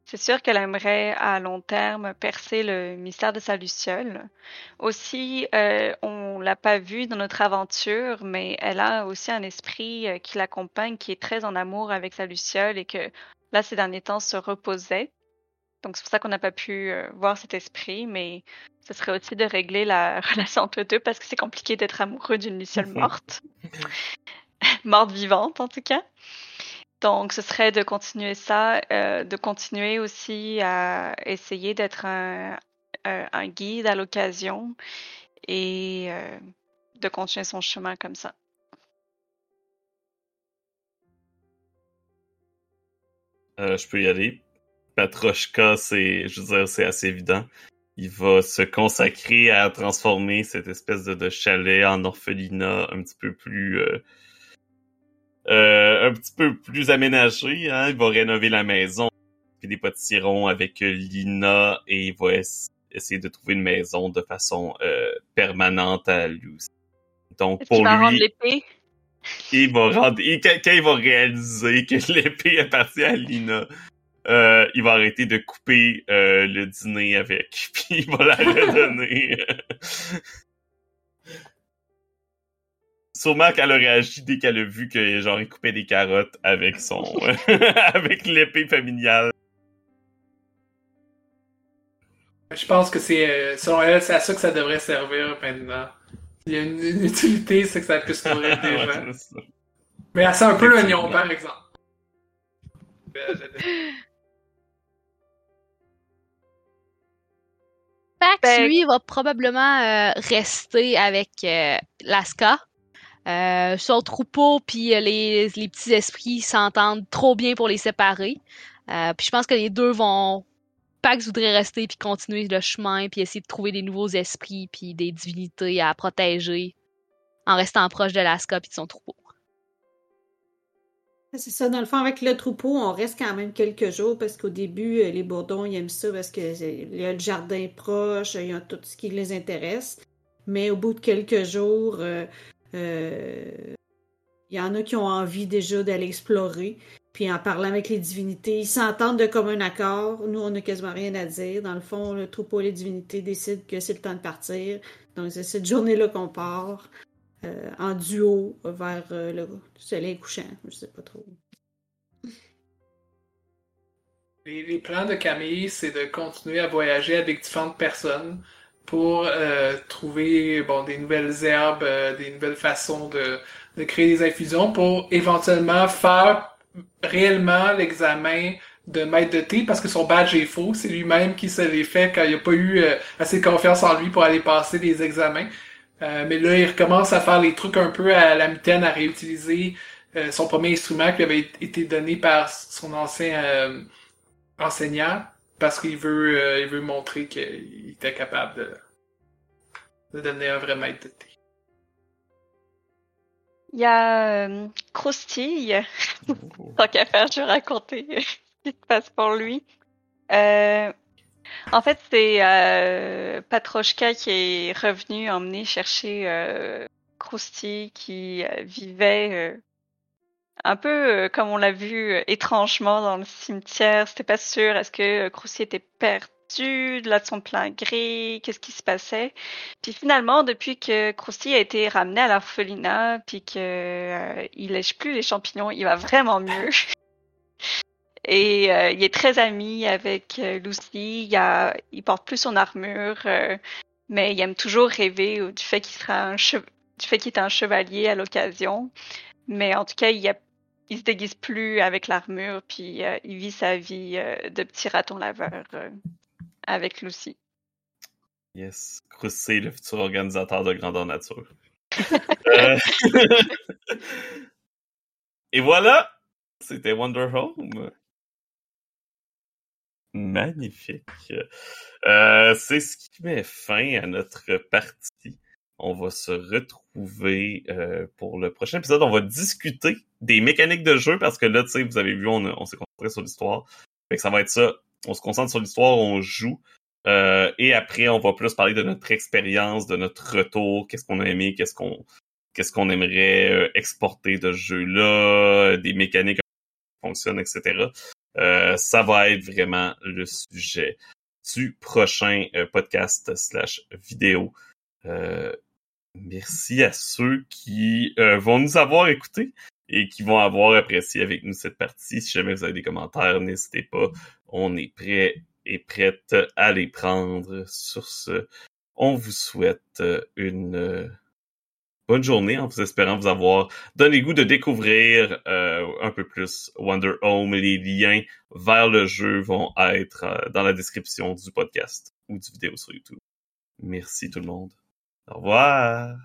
C: c'est sûr qu'elle aimerait à long terme percer le mystère de sa Luciole. Aussi, euh, on l'a pas vue dans notre aventure, mais elle a aussi un esprit euh, qui l'accompagne, qui est très en amour avec sa Luciole et que là, ces derniers temps, se reposait. Donc c'est pour ça qu'on n'a pas pu euh, voir cet esprit, mais ce serait aussi de régler la relation entre eux deux parce que c'est compliqué d'être amoureux d'une Luciole morte. morte vivante en tout cas. Donc ce serait de continuer ça, euh, de continuer aussi à essayer d'être un, un- un guide à l'occasion et euh, de continuer son chemin comme ça.
A: Euh, je peux y aller. Patrochka, c'est, je veux dire, c'est assez évident. Il va se consacrer à transformer cette espèce de, de chalet en orphelinat un petit peu plus, euh, euh, un petit peu plus aménagé. Hein? Il va rénover la maison, puis des potirons avec Lina et il va es- essayer de trouver une maison de façon euh, permanente à lui. Donc pour
C: qu'il va rendre
A: lui,
C: l'épée?
A: il va rendre, et quand, quand il va réaliser que l'épée appartient à Lina, euh, il va arrêter de couper euh, le dîner avec, puis il va la redonner. Sûrement qu'elle a réagi dès qu'elle a vu que genre il coupait des carottes avec son avec l'épée familiale.
D: Je pense que c'est, euh, selon elle, c'est à ça que ça devrait servir maintenant. Il y a une, une utilité, c'est que ça puisse nourrir des gens. Mais c'est un peu l'oignon, par exemple.
E: Pax,
C: Ben-
E: lui, va probablement euh, rester avec euh, Laska. Euh, son troupeau puis les, les petits esprits s'entendent trop bien pour les séparer. Puis je pense que les deux vont. Pax voudrait rester puis continuer le chemin puis essayer de trouver des nouveaux esprits puis des divinités à protéger en restant proche de Laska puis de son troupeau.
B: C'est ça, dans le fond, avec le troupeau, on reste quand même quelques jours parce qu'au début, euh, les Bourdons, ils aiment ça parce qu'il y a le jardin proche, il y a tout ce qui les intéresse. Mais au bout de quelques jours, euh, euh, il y en a qui ont envie déjà d'aller explorer. Puis en parlant avec les divinités, ils s'entendent de commun accord. Nous, on n'a quasiment rien à dire. Dans le fond, le troupeau et les divinités décident que c'est le temps de partir. Donc, c'est cette journée-là qu'on part euh, en duo vers euh, le soleil couchant. Je sais pas trop.
D: Les, les plans de Camille, c'est de continuer à voyager avec différentes personnes pour euh, trouver bon, des nouvelles herbes, des nouvelles façons de, créer des infusions pour éventuellement faire réellement l'examen de maître de thé parce que son badge est faux. C'est lui-même qui se l'est fait quand il n'a pas eu assez confiance en lui pour aller passer les examens. Euh, mais là, il recommence à faire les trucs un peu à la mitaine, à réutiliser euh, son premier instrument qui lui avait été donné par son ancien euh, enseignant parce qu'il veut, euh, il veut montrer qu'il était capable de, de devenir un vrai maître de thé.
C: Il y a euh, Croustille. Tant qu'à faire, je vais raconter ce qui se passe pour lui. Euh, en fait, c'est euh, Patrochka qui est revenu emmener chercher euh, Croustille qui euh, vivait euh, un peu comme on l'a vu étrangement dans le cimetière. C'était pas sûr. Est-ce que Croustille était perdu de là de son plein gré? Qu'est-ce qui se passait? Puis finalement, depuis que Croustille a été ramené à l'orphelinat, puis que euh, il lèche plus les champignons, il va vraiment mieux. Et euh, il est très ami avec euh, Lucy. Il, a, il porte plus son armure. euh, mais il aime toujours rêver du fait qu'il sera un che- du fait qu'il est un chevalier à l'occasion. Mais en tout cas, il, a- il se déguise plus avec l'armure, puis euh, il vit sa vie de petit raton laveur avec Lucy.
A: Yes. Crusty, le futur organisateur de grandeur nature. Et voilà! C'était Wonder Home. Magnifique. Euh, c'est ce qui met fin à notre partie. On va se retrouver euh, pour le prochain épisode. On va discuter des mécaniques de jeu parce que là, tu sais, vous avez vu, on, s'est concentré sur l'histoire. Fait que ça va être ça. On se concentre sur l'histoire, on joue. Euh, et après, on va plus parler de notre expérience, de notre retour, qu'est-ce qu'on a aimé, qu'est-ce qu'on qu'est-ce qu'on aimerait exporter de ce jeu-là, des mécaniques qui fonctionnent, etc. Euh, ça va être vraiment le sujet du prochain euh, podcast slash vidéo. Euh, merci à ceux qui euh, vont nous avoir écoutés et qui vont avoir apprécié avec nous cette partie. Si jamais vous avez des commentaires, n'hésitez pas. On est prêt et prête à les prendre. Sur ce, on vous souhaite euh, une bonne journée en vous espérant vous avoir donné goût de découvrir euh, un peu plus Wonder Home. Les liens vers le jeu vont être euh, dans la description du podcast ou du vidéo sur YouTube. Merci tout le monde. Au revoir.